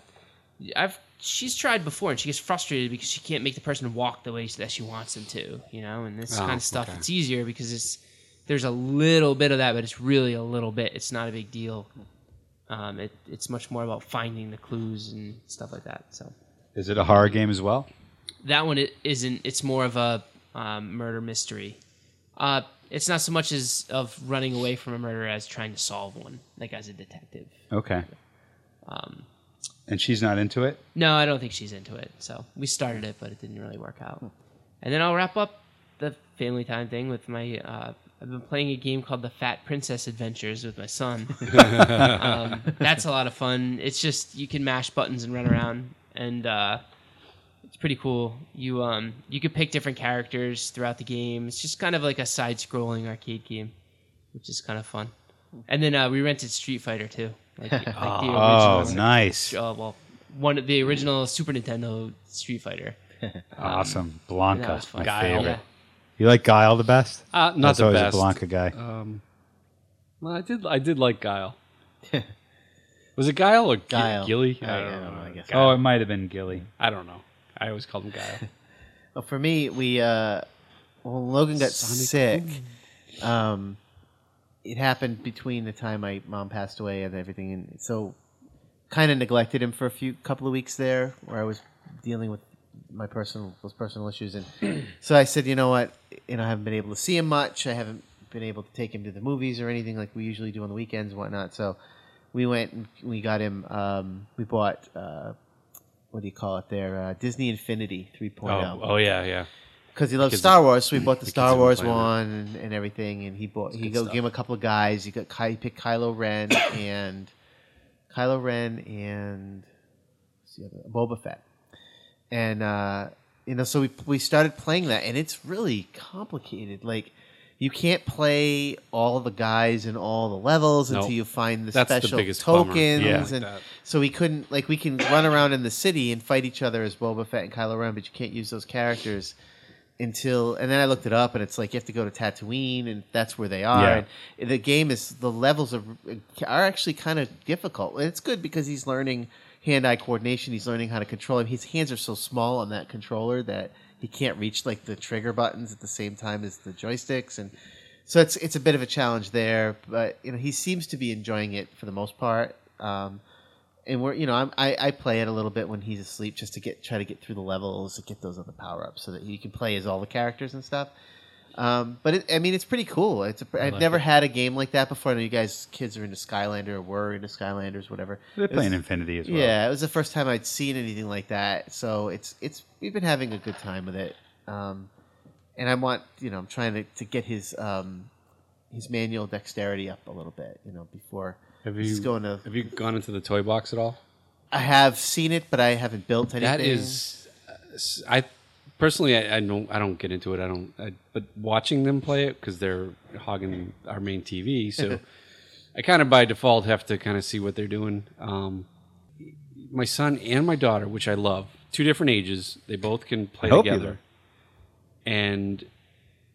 I've she's tried before and she gets frustrated because she can't make the person walk the way that she wants them to, you know, and this Oh, kind of stuff. okay. It's easier because it's there's a little bit of that, but it's really a little bit. It's not a big deal. Um, it, it's much more about finding the clues and stuff like that. So is it a horror game as well? that one it isn't. It's more of a um, murder mystery. Uh, it's not so much as of running away from a murder as trying to solve one, like as a detective. Okay. Um, And she's not into it. no, I don't think she's into it. So we started it, but it didn't really work out. And then I'll wrap up the family time thing with my. Uh, I've been playing a game called the Fat Princess Adventures with my son. um, that's a lot of fun. It's just you can mash buttons and run around, and uh, it's pretty cool. You um you can pick different characters throughout the game. It's just kind of like a side-scrolling arcade game, which is kind of fun. And then uh, we rented Street Fighter too, like, like Oh, original. nice. Uh, well, one of the original Super Nintendo Street Fighter. Awesome. That Blanka, my Guile. favorite. You like Guile the best? Uh, not That's the always best. a Blanka guy. Um, well, I did. I did like Guile. Was it Guile or G- Guile. Gilly? I don't know, I guess. oh, it might have been Gilly. I don't know. I always called him Guile. Well, for me, we uh, when Logan got sick, um, it happened between the time my mom passed away and everything, and so kind of neglected him for a few couple of weeks there, where I was dealing with my personal those personal issues, and so I said, you know what, you know, I haven't been able to see him much. I haven't been able to take him to the movies or anything like we usually do on the weekends and whatnot. So we went and we got him. Um, we bought. Uh, what do you call it there? Uh, Disney Infinity 3.0 oh, oh yeah, yeah. because he loves Star Wars, so we bought the, Star kids have been Wars one and, and everything, and he bought he go gave him a couple of guys. He got Ky- he picked Kylo Ren and Kylo Ren and the other Boba Fett, and uh, you know, so we we started playing that, and it's really complicated. Like you can't play all the guys in all the levels No. until you find the That's special biggest bummer. tokens, Yeah. and Like so we couldn't like we can run around in the city and fight each other as Boba Fett and Kylo Ren, but you can't use those characters until. And then I looked it up, and it's like you have to go to Tatooine, and that's where they are. Yeah. And the game is the levels are are actually kind of difficult. And it's good because he's learning hand-eye coordination. He's learning how to control him. His hands are so small on that controller that he can't reach like the trigger buttons at the same time as the joysticks and. So it's it's a bit of a challenge there, but you know he seems to be enjoying it for the most part. Um, and we're you know I'm, I I play it a little bit when he's asleep just to get try to get through the levels to get those other power ups so that he can play as all the characters and stuff. Um, but it, I mean it's pretty cool. It's a, I've like never it. had a game like that before. I know you guys kids are into Skylander or were into Skylanders whatever. They're It was- playing Infinity as well. yeah, it was the first time I'd seen anything like that. So it's it's we've been having a good time with it. Um, and I want you know I'm trying to, to get his um, his manual dexterity up a little bit. You know before Have he's you going to. have you gone into the toy box at all? I have seen it, but I haven't built anything. That is, uh, I personally, I, I don't, I don't get into it. I don't, I, but watching them play it because they're hogging our main TV, so I kind of by default have to kind of see what they're doing. Um, my son and my daughter, which I love, two different ages, they both can play together, and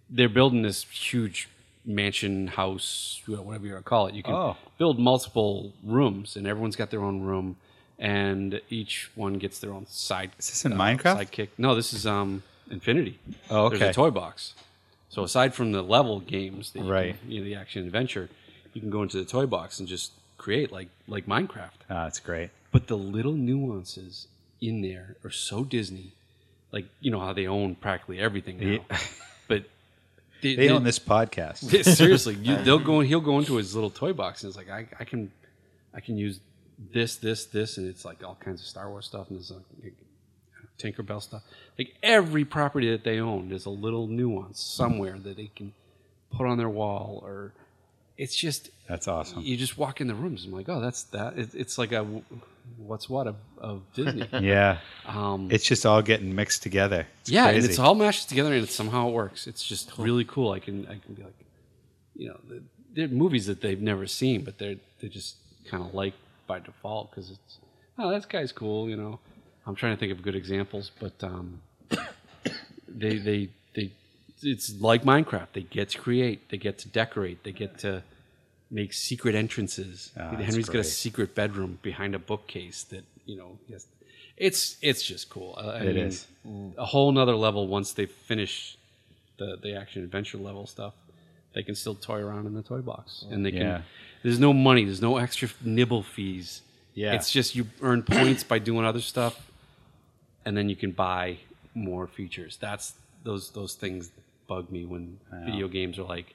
they're building this huge mansion house, whatever you want to call it. You can Oh. build multiple rooms, and everyone's got their own room, and each one gets their own side. Is this in Minecraft? Sidekick. No, this is um Infinity. Oh, okay. There's a toy box. So aside from the level games, that you Right. Can, you know, the action adventure, you can go into the toy box and just create like like Minecraft. Ah, that's great. But the little nuances in there are so Disney. Like you know how they own practically everything now. Yeah. But they, They own this podcast. seriously, you, they'll go. He'll go into his little toy box and it's like, I, I can, I can use this, this, this, and it's like all kinds of Star Wars stuff and there's like Tinkerbell stuff. Like every property that they own, there's a little nuance somewhere that they can put on their wall, or it's just That's awesome. you just walk in the rooms. and I'm like, oh, that's that. It, it's like a what's what of, of Disney. Yeah. Um, It's just all getting mixed together. It's yeah, and it's all mashed together, and it's somehow it works. It's just really cool. I can I can be like, you know, the- they're movies that they've never seen, but they're they're just kind of like by default because it's oh that guy's cool. You know, I'm trying to think of good examples, but um, they they they it's like Minecraft. They get to create, they get to decorate, they get to make secret entrances. That's Henry's got a secret bedroom behind a bookcase that you know. Has, it's it's just cool. I, I It mean, is. a whole nother level once they finish the the action adventure level stuff. They can still toy around in the toy box, and they Yeah. can. There's no money. There's no extra nibble fees. Yeah. it's just you earn points by doing other stuff, and then you can buy more features. That's those those things bug me when video games are like,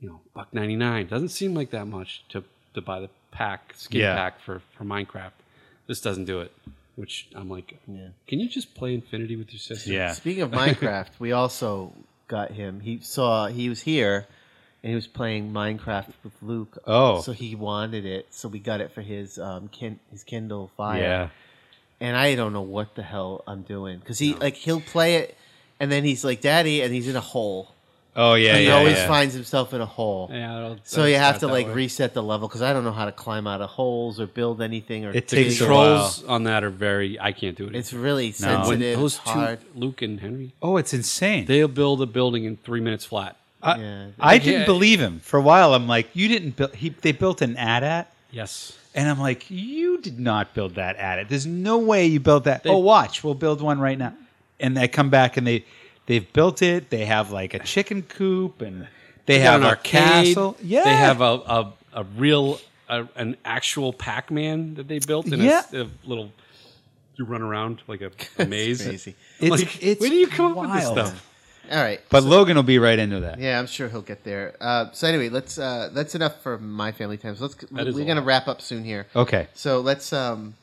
you know, buck ninety nine. Doesn't seem like that much to to buy the pack skin Yeah. pack for for Minecraft. This doesn't do it. Which I'm like, Yeah. can you just play Infinity with your sister? Yeah. Speaking of Minecraft, we also got him. He saw he was here, and he was playing Minecraft with Luke. Oh. so he wanted it, so we got it for his um kin- his Kindle Fire. Yeah. and I don't know what the hell I'm doing because he like he'll play it, and then he's like, "Daddy," and he's in a hole. Oh yeah. he yeah, always yeah. finds himself in a hole. Yeah, it'll- So you it'll have to like way. reset the level because I don't know how to climb out of holes or build anything or It takes a while. controls on that are very. I can't do it. It's really No. when sensitive, those two, hard. Luke and Henry, Oh, it's insane. they'll build a building in three minutes flat. I, Yeah. I didn't Yeah. believe him for a while. I'm like, you didn't build. He they built an AT-AT, Yes. and I'm like, you did not build that AT-AT. There's no way you built that. They- oh, watch, we'll build one right now. And they come back and they they've built it. They have like a chicken coop and they, They have got an a arcade. castle. Yeah, They have a a, a real a, an actual Pac-Man that they built in Yeah. a, a little. You run around like a, a maze. crazy. It's, like, it's where do you come up with this stuff? All right, But Logan will be right into that. Yeah, I'm sure he'll get there. Uh, so anyway, let's. Uh, that's enough for my family time. So let's. That We're gonna wrap up soon here. Okay. So let's. Um,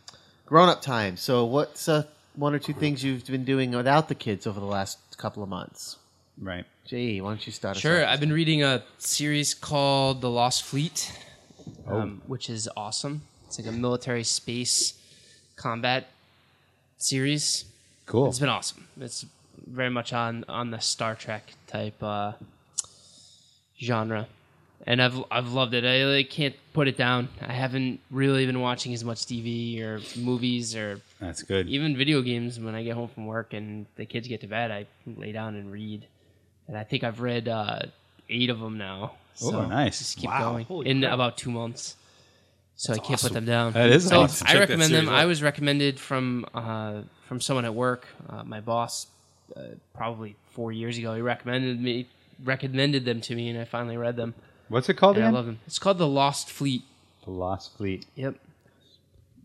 grown up time. So what's uh, one or two things you've been doing without the kids over the last couple of months? Right. Jay, why don't you start? Sure, off? I've been reading a series called The Lost Fleet, Oh. um, which is awesome. It's like a military space combat series. Cool. It's been awesome. It's very much on on the Star Trek type uh, genre, and I've I've loved it. I like, can't put it down. I haven't really been watching as much TV or movies or That's good. even video games when I get home from work and the kids get to bed, I lay down and read. And I think I've read uh, eight of them now. Oh, nice. Just keep Wow, going holy in crap. about two months. So I can't put them down. That is so awesome. I Check recommend them. out. I was recommended from uh, from someone at work. Uh, my boss, uh, probably four years ago, he recommended me recommended them to me, and I finally read them. What's it called I love them. It's called The Lost Fleet. the Lost Fleet. Yep.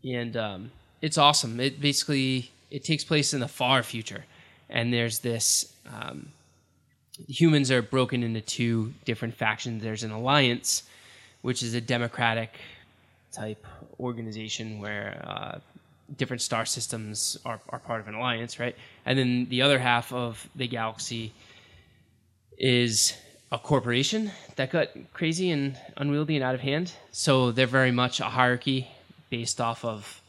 And um, it's awesome. It basically it takes place in the far future, and there's this um, humans are broken into two different factions. There's an alliance, which is a democratic type organization where uh, different star systems are, are part of an alliance, right? And then the other half of the galaxy is a corporation that got crazy and unwieldy and out of hand. So they're very much a hierarchy based off of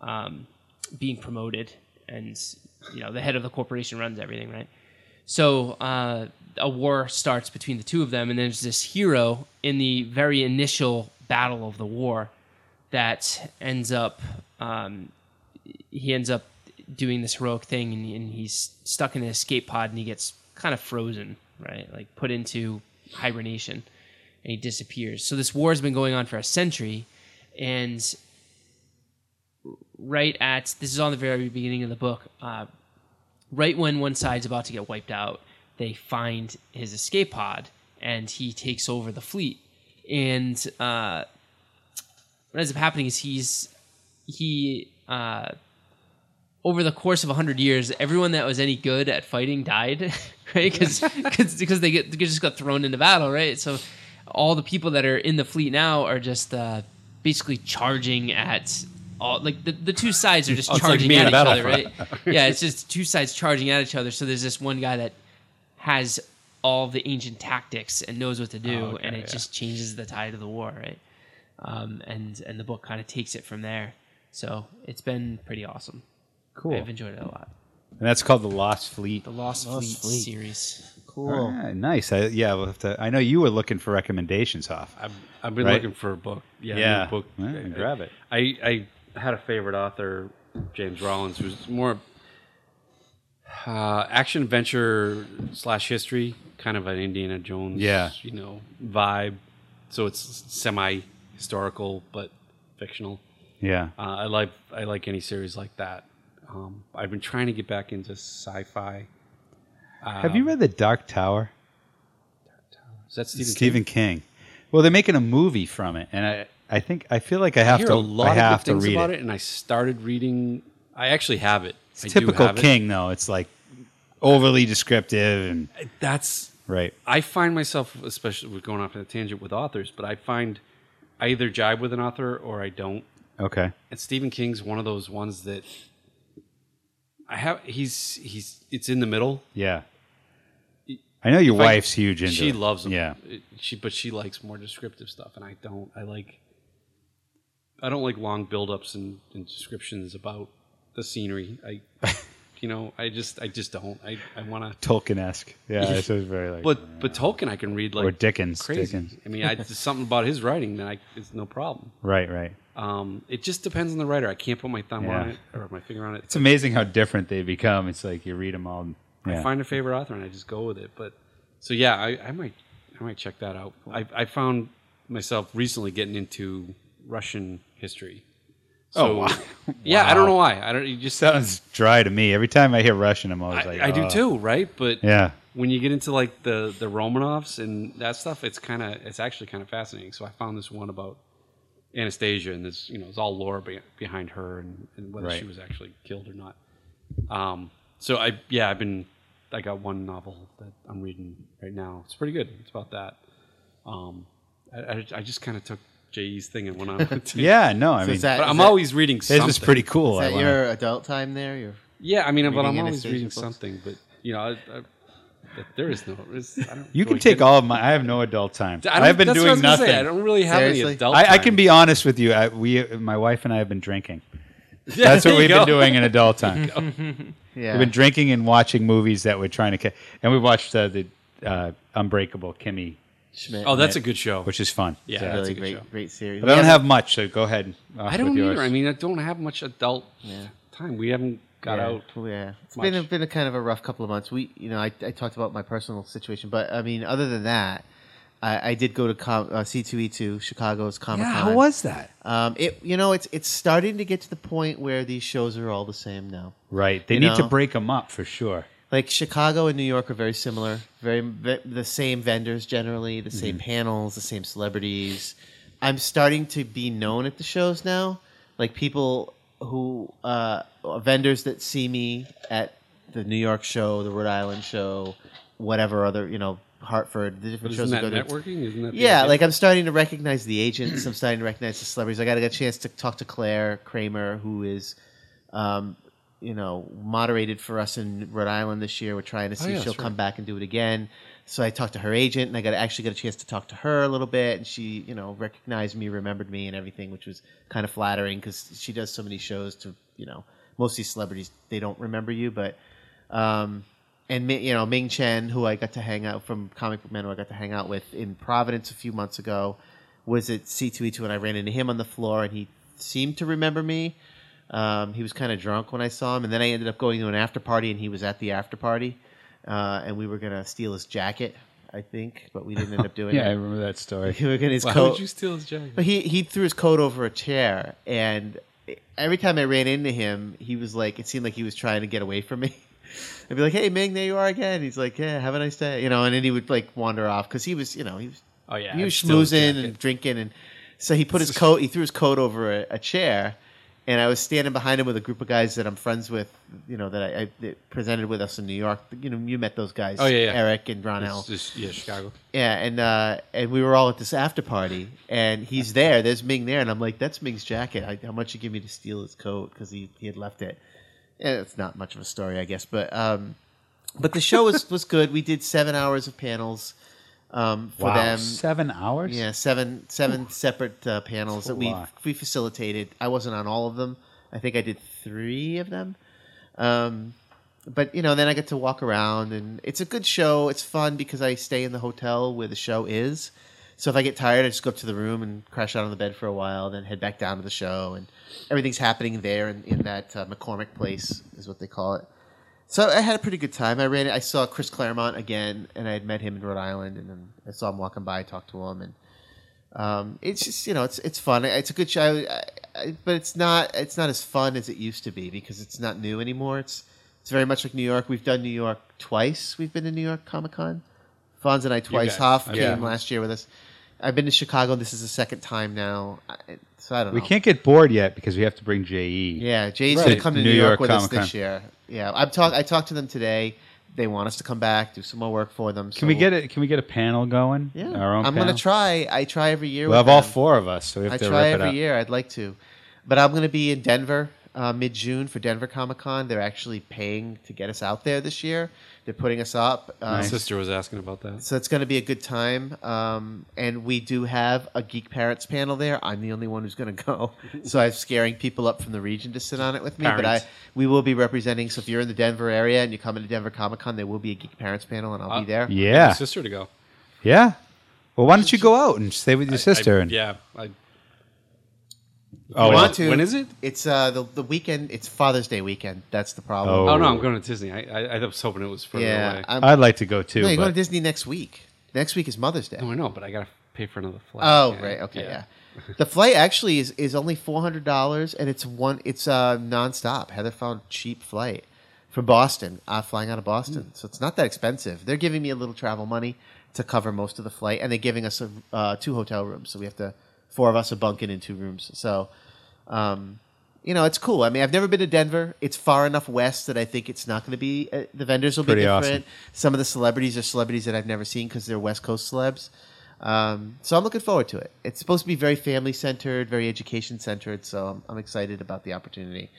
um, being promoted, and you know the head of the corporation runs everything, right? So uh, a war starts between the two of them, and there's this hero in the very initial battle of the war that ends up um, he ends up doing this heroic thing, and, and he's stuck in an escape pod, and he gets kind of frozen, right? Like put into hibernation, and he disappears. So this war has been going on for a century, and right at this is on the very beginning of the book. Uh, right when one side's about to get wiped out, they find his escape pod, and he takes over the fleet. And uh, what ends up happening is he's he uh, over the course of 100 years everyone that was any good at fighting died right? Because because they get they just got thrown into battle right? So all the people that are in the fleet now are just uh, basically charging at all like the, the two sides are just Oh, it's like charging at each other right? yeah it's just two sides charging at each other. So there's this one guy that has all the ancient tactics and knows what to do Oh, okay, and it yeah. just changes the tide of the war right? Um, and and the book kind of takes it from there so it's been pretty awesome Cool. i've enjoyed it a lot And that's called the Lost Fleet. the lost, Lost fleet, Fleet. series Cool. Ah, nice. I, yeah, we'll have to. I know you were looking for recommendations, Hoff. I've, I've been Right? looking for a book. Yeah, Yeah. new book. Yeah, grab it. I, I had a favorite author, James Rollins, who's more uh, action adventure slash history, kind of an Indiana Jones, Yeah. you know, vibe. So it's semi historical but fictional. Yeah. Uh, I like I like any series like that. Um, I've been trying to get back into sci-fi. Have you read The Dark Tower? Is that Stephen? Stephen King. Well, they're making a movie from it, and I, I think I feel like I I have hear to. a lot I have of good to read about it. it. and I started reading. I actually have it. It's I do typical have it. King, though. It's like overly descriptive and That's right. I find myself, especially with going off on a tangent with authors, but I find I either jibe with an author or I don't. Okay. And Stephen King's one of those ones that I have. He's he's it's in the middle. Yeah. I know your If I- wife's huge into She it. loves him. Yeah. It- she but she likes more descriptive stuff, and I don't. I like. I don't like long build-ups and, and descriptions about the scenery. I, you know, I just I just don't. I I want to. Tolkien esque. Yeah, this is very like. But but Tolkien, I can read like or Dickens. crazy. Dickens. I mean, I, there's something about his writing that I it's no problem. Right, right. Um, it just depends on the writer. I can't put my thumb on it or my finger on it. It's amazing how different they become. It's like you read them all. I Yeah. find a favorite author and I just go with it. But so yeah, I, I might I might check that out. I, I found myself recently getting into Russian history. So, Oh, wow. Yeah, I don't know why. I don't. You just Sounds dry to me. Every time I hear Russian, I'm always I, like, I do oh. too, right? But Yeah. when you get into like the the Romanovs and that stuff, it's kind of it's actually kind of fascinating. So I found this one about Anastasia, and this you know it's all lore be- behind her and, and whether Right. she was actually killed or not. Um, so I yeah I've been I got one novel that I'm reading right now. It's pretty good. It's about that. Um, I, I, I just kind of took J.E.'s thing and went on. with it. Yeah, no, I So mean, is that- but I'm that- always reading his something. is pretty cool. Is I that wanna- your adult time there? Your Yeah, I mean, but Reading I'm always Anastasia reading books? something. But you know, I, I, there is no. There's, I don't you can really take get- all of my. I have no adult time. I don't- I've been that's what I doing was gonna nothing. Say. I don't really have Seriously? any adult. I, I time. can be honest with you. I, we, my wife and I have been drinking. Yeah, That's what there we've you been doing in adult time. yeah. We've been drinking and watching movies that we're trying to. Ca- and we watched uh, the uh, Unbreakable Kimmy, Schmidt. Oh, that's a good show. which is fun. Yeah, It's a that's really a good great, show. great series. But We I don't haven't- have much, so go ahead. off I don't with yours. either. I mean, I don't have much adult Yeah. time. We haven't got yeah, out. well, yeah, it's much. been a, been a kind of a rough couple of months. We, you know, I, I talked about my personal situation, but I mean, other than that, I, I did go to com, uh, C2E2 Chicago's Comic Con. yeah, how was that? Um, it you know it's it's starting to get to the point where these shows are all the same now. Right, they You need to know? break them up for sure. Like Chicago and New York are very similar, very the same vendors generally, the same panels, the same celebrities. I'm starting to be known at the shows now, like people who uh, vendors that see me at the New York show, the Rhode Island show, whatever other you know Hartford, the different shows isn't that go to. networking? Isn't that Yeah, like I'm starting to recognize the agents. I'm starting to recognize the celebrities. I got to get a chance to talk to Claire Kramer, who is, um, you know, moderated for us in Rhode Island this year. We're trying to see Oh, yeah, if she'll come right. back and do it again. So I talked to her agent, and I got actually got a chance to talk to her a little bit, and she, you know, recognized me, remembered me, and everything, which was kind of flattering because she does so many shows to, you know, most of these celebrities they don't remember you, but um, and you know Ming Chen, who I got to hang out from Comic Book Man, who I got to hang out with in Providence a few months ago, was at C2E2, and I ran into him on the floor, and he seemed to remember me. Um, he was kind of drunk when I saw him, and then I ended up going to an after party, and he was at the after party, uh, and we were gonna steal his jacket I think, but we didn't end up doing it. Yeah, I remember that story. He was in his Why coat. would you steal his jacket? But he he threw his coat over a chair, and every time I ran into him, he was like, it seemed like he was trying to get away from me. I'd be like, "Hey, Ming, there you are again." He's like, "Yeah, have a nice day," you know, and then he would like wander off because he was, you know, he was Oh yeah, he was I'd schmoozing and drinking, and so he put his coat, he threw his coat over a, a chair, and I was standing behind him with a group of guys that I'm friends with, you know, that I, I that presented with us in New York. You know, you met those guys, Oh, yeah, yeah. Eric and. It's just- yeah, Chicago. Yeah, and uh, and we were all at this after party, and he's there. There's Ming there, and I'm like, "That's Ming's jacket. I, how much you give me to steal his coat because he, he had left it." Yeah, it's not much of a story, I guess, but um, but the show was was good. We did seven hours of panels um, for wow, them. seven hours. Yeah, seven seven separate uh, panels that we lot. we facilitated. I wasn't on all of them. I think I did three of them. Um, but you know, then I get to walk around, and it's a good show. It's fun because I stay in the hotel where the show is. So if I get tired, I just go up to the room and crash out on the bed for a while, then head back down to the show, and everything's happening there in, in that uh, McCormick place is what they call it. So I had a pretty good time. I ran. I saw Chris Claremont again, and I had met him in Rhode Island, and then I saw him walking by. I talked to him, and um, it's just you know it's it's fun. It's a good show, I, I, but it's not it's not as fun as it used to be because it's not new anymore. It's it's very much like New York. We've done New York twice. We've been to New York Comic Con. Fonz and I twice. Hoff I've came last year with us. I've been to Chicago. This is the second time now. I, so I don't We know. can't get bored yet because we have to bring JE. Yeah, Jay's Right. gonna come to New New, York, York with us Comic-Con. this year. Yeah, I'm talk. I talked to them today. They want us to come back, do some more work for them. Can we get it? Can we get a panel going? Yeah, our own. I'm gonna try. I try every year. We'll with have all four of us, so we have I to try rip it every up. year. I'd like to, but I'm going to be in Denver uh, mid June for Denver Comic Con. They're actually paying to get us out there this year. They're putting us up. Um, My sister was asking about that. So it's going to be a good time. Um, and we do have a Geek Parents panel there. I'm the only one who's going to go. so I'm scaring people up from the region to sit on it with me. But I we will be representing. So if you're in the Denver area and you come into Denver Comic Con, there will be a Geek Parents panel, and I'll Uh, be there. Yeah, My sister to go. yeah. Well, why don't you go out and stay with your sister? I- and yeah. I, oh, You well, want to? when is it? It's uh, the the weekend. It's Father's Day weekend. That's the problem. Oh. Oh no, I'm going to Disney. I, I, I was hoping it was further yeah. away. I'm, I'd like to go too. no, you're going to Disney next week. Next week is Mother's Day. Oh no, I know, but I got to pay for another flight. Oh, Yeah. right. Okay. Yeah. the flight actually is, is only four hundred dollars, and it's one. It's uh, nonstop. Heather found cheap flight from Boston, uh, flying out of Boston, so it's not that expensive. They're giving me a little travel money to cover most of the flight, and they're giving us a, uh, two hotel rooms, so we have to four of us are bunking in two rooms. So, um, you know, it's cool. I mean, I've never been to Denver. It's far enough west that I think it's not going to be. Uh, the vendors will Pretty be awesome. different. Some of the celebrities are celebrities that I've never seen because they're West Coast celebs. Um, so I'm looking forward to it. It's supposed to be very family centered, very education centered. So I'm, I'm excited about the opportunity.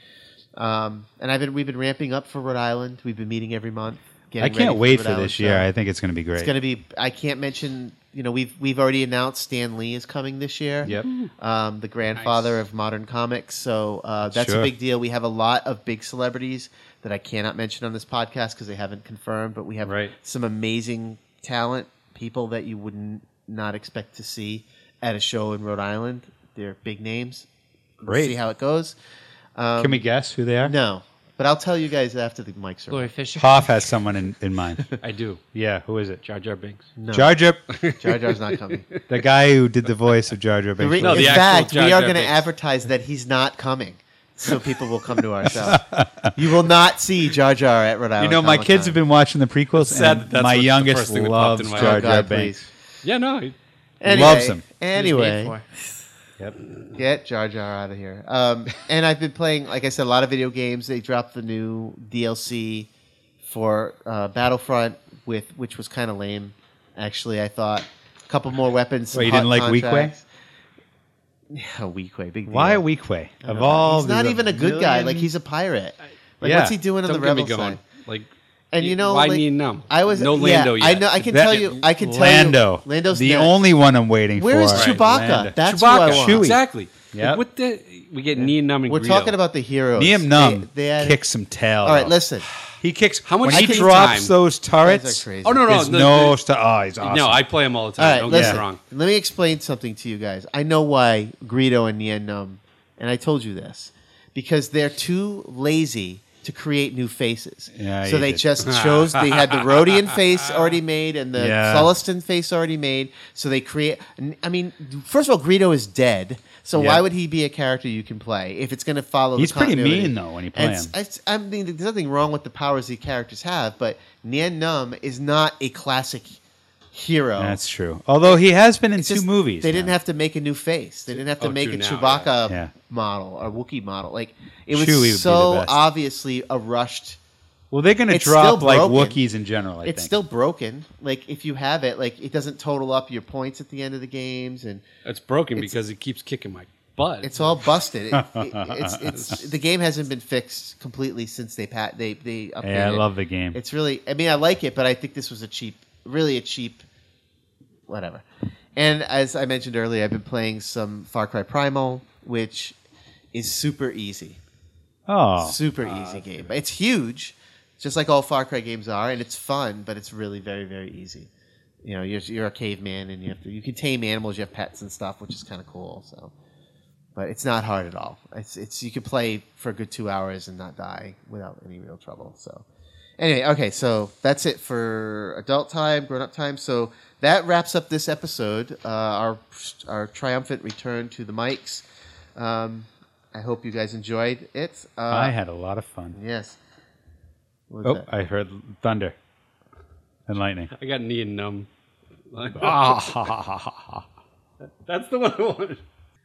Um, and I've been we've been ramping up for Rhode Island. We've been meeting every month. I getting ready can't the wait Rhode for Island this year. show. I think it's going to be great. It's going to be. I can't mention. You know, we've we've already announced Stan Lee is coming this year. Yep. Um, the grandfather of modern comics. So uh, that's Sure. a big deal. We have a lot of big celebrities that I cannot mention on this podcast because they haven't confirmed. But we have Right. some amazing talent, people that you wouldn't not expect to see at a show in Rhode Island. They're big names. We'll Great. see how it goes. Um, Can we guess who they are? No, but I'll tell you guys after the mics are. Lori on. Fisher. Hoff has someone in, in mind. I do. yeah, who is it? Jar Jar Binks. No, Jar Jar, Jar Jar's not coming. the guy who did the voice of Jar Jar Binks. re- No, in the actual fact, Jar we Jar are going to Binks. advertise that he's not coming, so people will come to our show. you will not see Jar Jar at Rhode Island. you know, my kids have been watching the prequels, It's sad and that that's my what the youngest first thing that popped loves in my Jar head. Oh, Jar Binks. Yeah, no. he- Anyway, Loves him. He was made Anyway, for. Yep. get Jar Jar out of here. Um, and I've been playing, like I said, a lot of video games. They dropped the new DLC for uh, Battlefront, with which was kind of lame. Actually, I thought a couple more weapons. Well, you some didn't like Weequay? Yeah, Weequay, big deal. Why Weequay? I don't Of all, he's not even a good guy. Like he's a pirate. Like Yeah. what's he doing on Don't the get me rebel going. side? Like, And you know, why like, me numb? I was no yeah, Lando yet. I know. I can That- tell you. I can tell you Lando. Lando's the next. only one I'm waiting Where is for. Where is Chewbacca? Lando. That's Chewbacca. who I want. Chewie. Exactly. Yeah. Like, what the? We get Nien Nunb and We're Greedo. talking about the heroes. Liam Num They, they had, kicks some tail. All right, listen. He kicks. How much when he drops time? those turrets? crazy. Oh no, no, There's the- no. the- st- oh, he's awesome. No, I play him all the time. All right, Don't listen. get me wrong. Let me explain something to you guys. I know why Greedo and Nien Nunb, and I told you this, because they're too lazy to create new faces. Yeah, so they did. just chose they had the Rodian face already made and the Yeah. Face already made. So they create. I mean, first of all, Greedo is dead. So Yeah. why would he be a character you can play if it's going to follow? He's the pretty mean, though, when you play And it's- it's- I mean, there's nothing wrong with the powers these characters have, but Nien Nunb is not a classic hero. That's true. Although he has been in It's two just- movies. They didn't have to make a new face. They didn't have to Oh, make a two now, Chewbacca yeah. Yeah. model or Wookiee model. Like it was Chewie would be the so obviously a rushed. Well, they're going to It's drop still like broken. Wookiees in general. I it's think. still broken. Like if you have it, like it doesn't total up your points at the end of the games, and It's broken It's- because it keeps kicking my butt. it's all busted. It, it, it's, it's the game hasn't been fixed completely since they pat they they updated. Yeah, I love the game. It's really. I mean, I like it, but I think this was a cheap, really a cheap, whatever. And as I mentioned earlier, I've been playing some Far Cry Primal, which is super easy, oh, super ah, easy game. It's huge, just like all Far Cry games are, and it's fun, but it's really very very easy. You know, you're, you're a caveman, and you have to you can tame animals, you have pets and stuff, which is kind of cool. So, but it's not hard at all. It's it's you can play for a good two hours and not die without any real trouble. So, anyway, okay, so that's it for adult time, grown up time. So that wraps up this episode. Uh, our our triumphant return to the mics. Um, I hope you guys enjoyed it. Uh, I had a lot of fun. yes. Oh, that? I heard thunder and lightning. I got Nien Nunb. Ah, That's the one I wanted.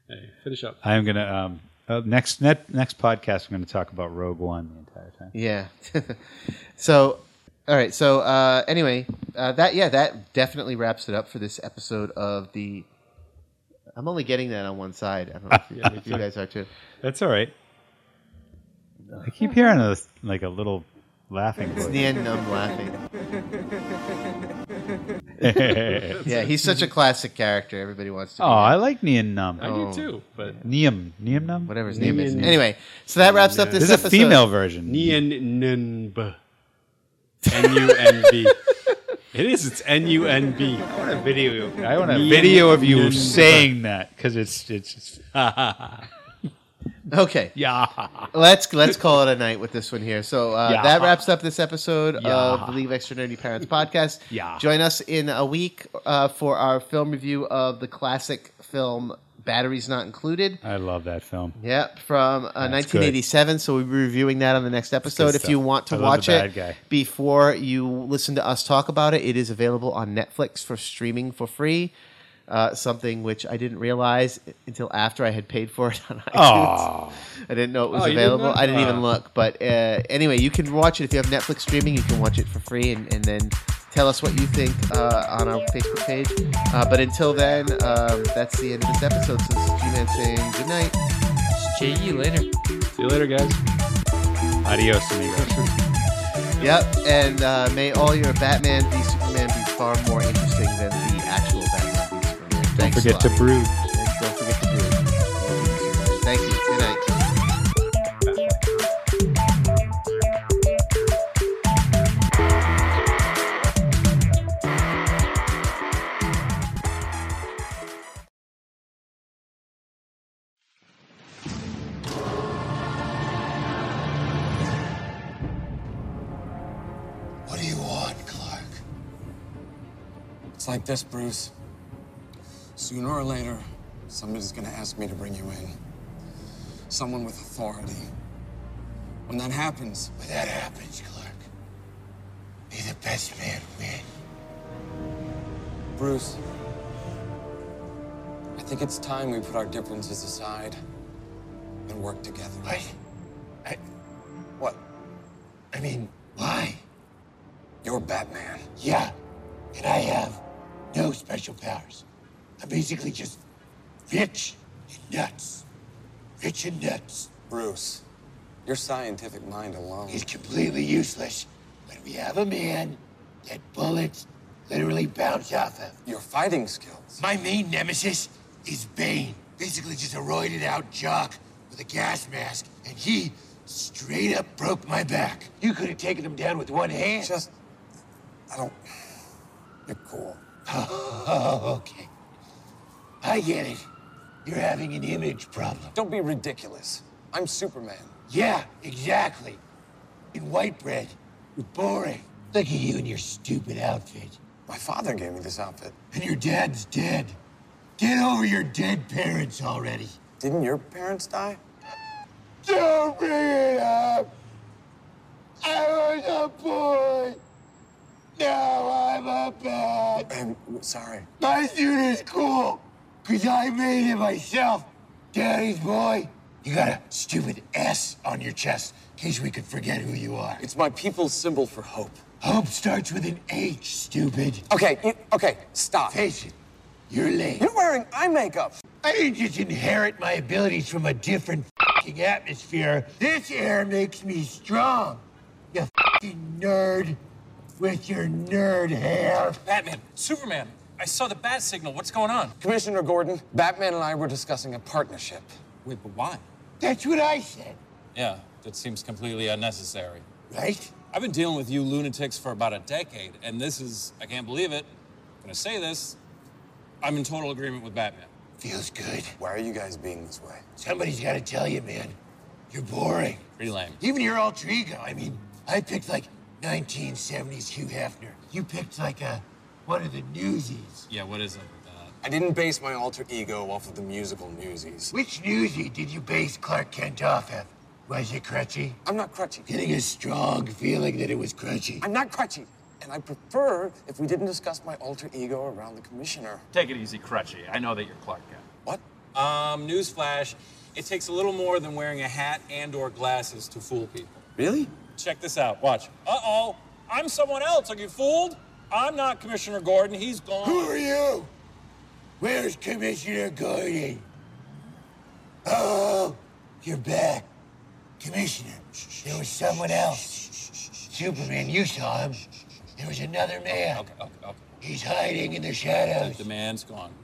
Hey, finish up. I'm gonna um, uh, next net, next podcast. I'm gonna talk about Rogue One the entire time. Yeah. so, all right. So, uh, anyway, uh, that yeah, that definitely wraps it up for this episode of the. I'm only getting that on one side. I don't know if you, if you guys are too. That's all right. I keep hearing a like a little laughing It's voice. the end. I'm laughing. Yeah, he's such a classic character. Everybody wants to. oh, be. I like Neon Num. I Oh. do too, but Neum, Neum Num. whatever his name is. Nien- Anyway, so that wraps up this. There's a episode. female version. Nien Nunb. N U N B. It is. It's N U N B. I want a video. I want a Neum video of you Num. saying that because it's it's just Okay, yeah. let's let's call it a night with this one here. So uh, Yeah. that wraps up this episode Yeah. of the League of Extra Nerdy Parents podcast. Yeah. Join us in a week uh, for our film review of the classic film Batteries Not Included. I love that film. Yep, from uh, That's 1987. So we'll be reviewing that on the next episode. If you want to I watch it guy. before you listen to us talk about it, it is available on Netflix for streaming for free. Uh, something which I didn't realize until after I had paid for it on iTunes. Oh, I didn't know it was Oh, you didn't available. I didn't even look. But uh, anyway, you can watch it if you have Netflix streaming. You can watch it for free and, and then tell us what you think uh, on our Facebook page. Uh, but until then, um, that's the end of this episode. So this is G-Man saying good night. JE later. See you later, guys. adios, amigos. Yep, and uh, may all your Batman v Superman be far more interesting than Don't Thanks forget to brood. And don't forget to brew. Thank you. Good night. What do you want, Clark? It's like this, Bruce. Sooner or later, somebody's gonna ask me to bring you in. Someone with authority. When that happens, When that happens, Clark, be the best man win. Bruce, I think it's time we put our differences aside and work together. What? I, What? I mean, why? You're Batman. Yeah, and I have no special powers. I'm basically just rich and nuts. Rich and nuts Bruce, your scientific mind alone. is completely useless when we have a man that bullets literally bounce off of. Your fighting skills. My main nemesis is Bane. Basically just a roided out jock with a gas mask, and he straight up broke my back. You could have taken him down with one hand. Just. I don't. You're cool. Oh, okay. I get it. You're having an image problem. Don't be ridiculous. I'm Superman. Yeah, exactly. In white bread. You're boring. Look at you in your stupid outfit. My father gave me this outfit. And your dad's dead. Get over your dead parents already. Didn't your parents die? Don't bring it up. I was a boy. Now I'm a man. I'm sorry. My suit is cool, because I made it myself. Daddy's boy. You got a stupid S on your chest, in case we could forget who you are. It's my people's symbol for hope. Hope starts with an H, stupid. Okay, you, okay, stop. Face it, you're late. You're wearing eye makeup. I didn't just inherit my abilities from a different atmosphere. This air makes me strong. You nerd with your nerd hair. Batman, Superman, I saw the bat signal. What's going on? Commissioner Gordon, Batman and I were discussing a partnership. Wait, but why? That's what I said, Yeah, that seems completely unnecessary. right? I've been dealing with you lunatics for about a decade, and this is, I can't believe it. I'm gonna say this. I'm in total agreement with Batman. Feels good. Why are you guys being this way? Somebody's got to tell you, man. You're boring. Pretty lame. Even your alter ego. I mean, I picked like 1970s Hugh Hefner. You picked like a one are the newsies. Yeah, what is it with that? I didn't base my alter ego off of the musical Newsies. Which newsie did you base Clark Kent off of? Was it Crutchy? I'm not crutchy. Getting a strong feeling that it was Crutchy. I'm not crutchy. And I prefer if we didn't discuss my alter ego around the commissioner. Take it easy, Crutchy. I know that you're Clark Kent. What? Um, newsflash. It takes a little more than wearing a hat and or glasses to fool people. Really? Check this out. Watch. Uh-oh. I'm someone else. Are you fooled? I'm not Commissioner Gordon. He's gone. Who are you? Where's Commissioner Gordon? Oh, you're back. Commissioner, there was someone else. Superman, you saw him. There was another man. Okay, okay, okay. He's hiding in the shadows. The man's gone.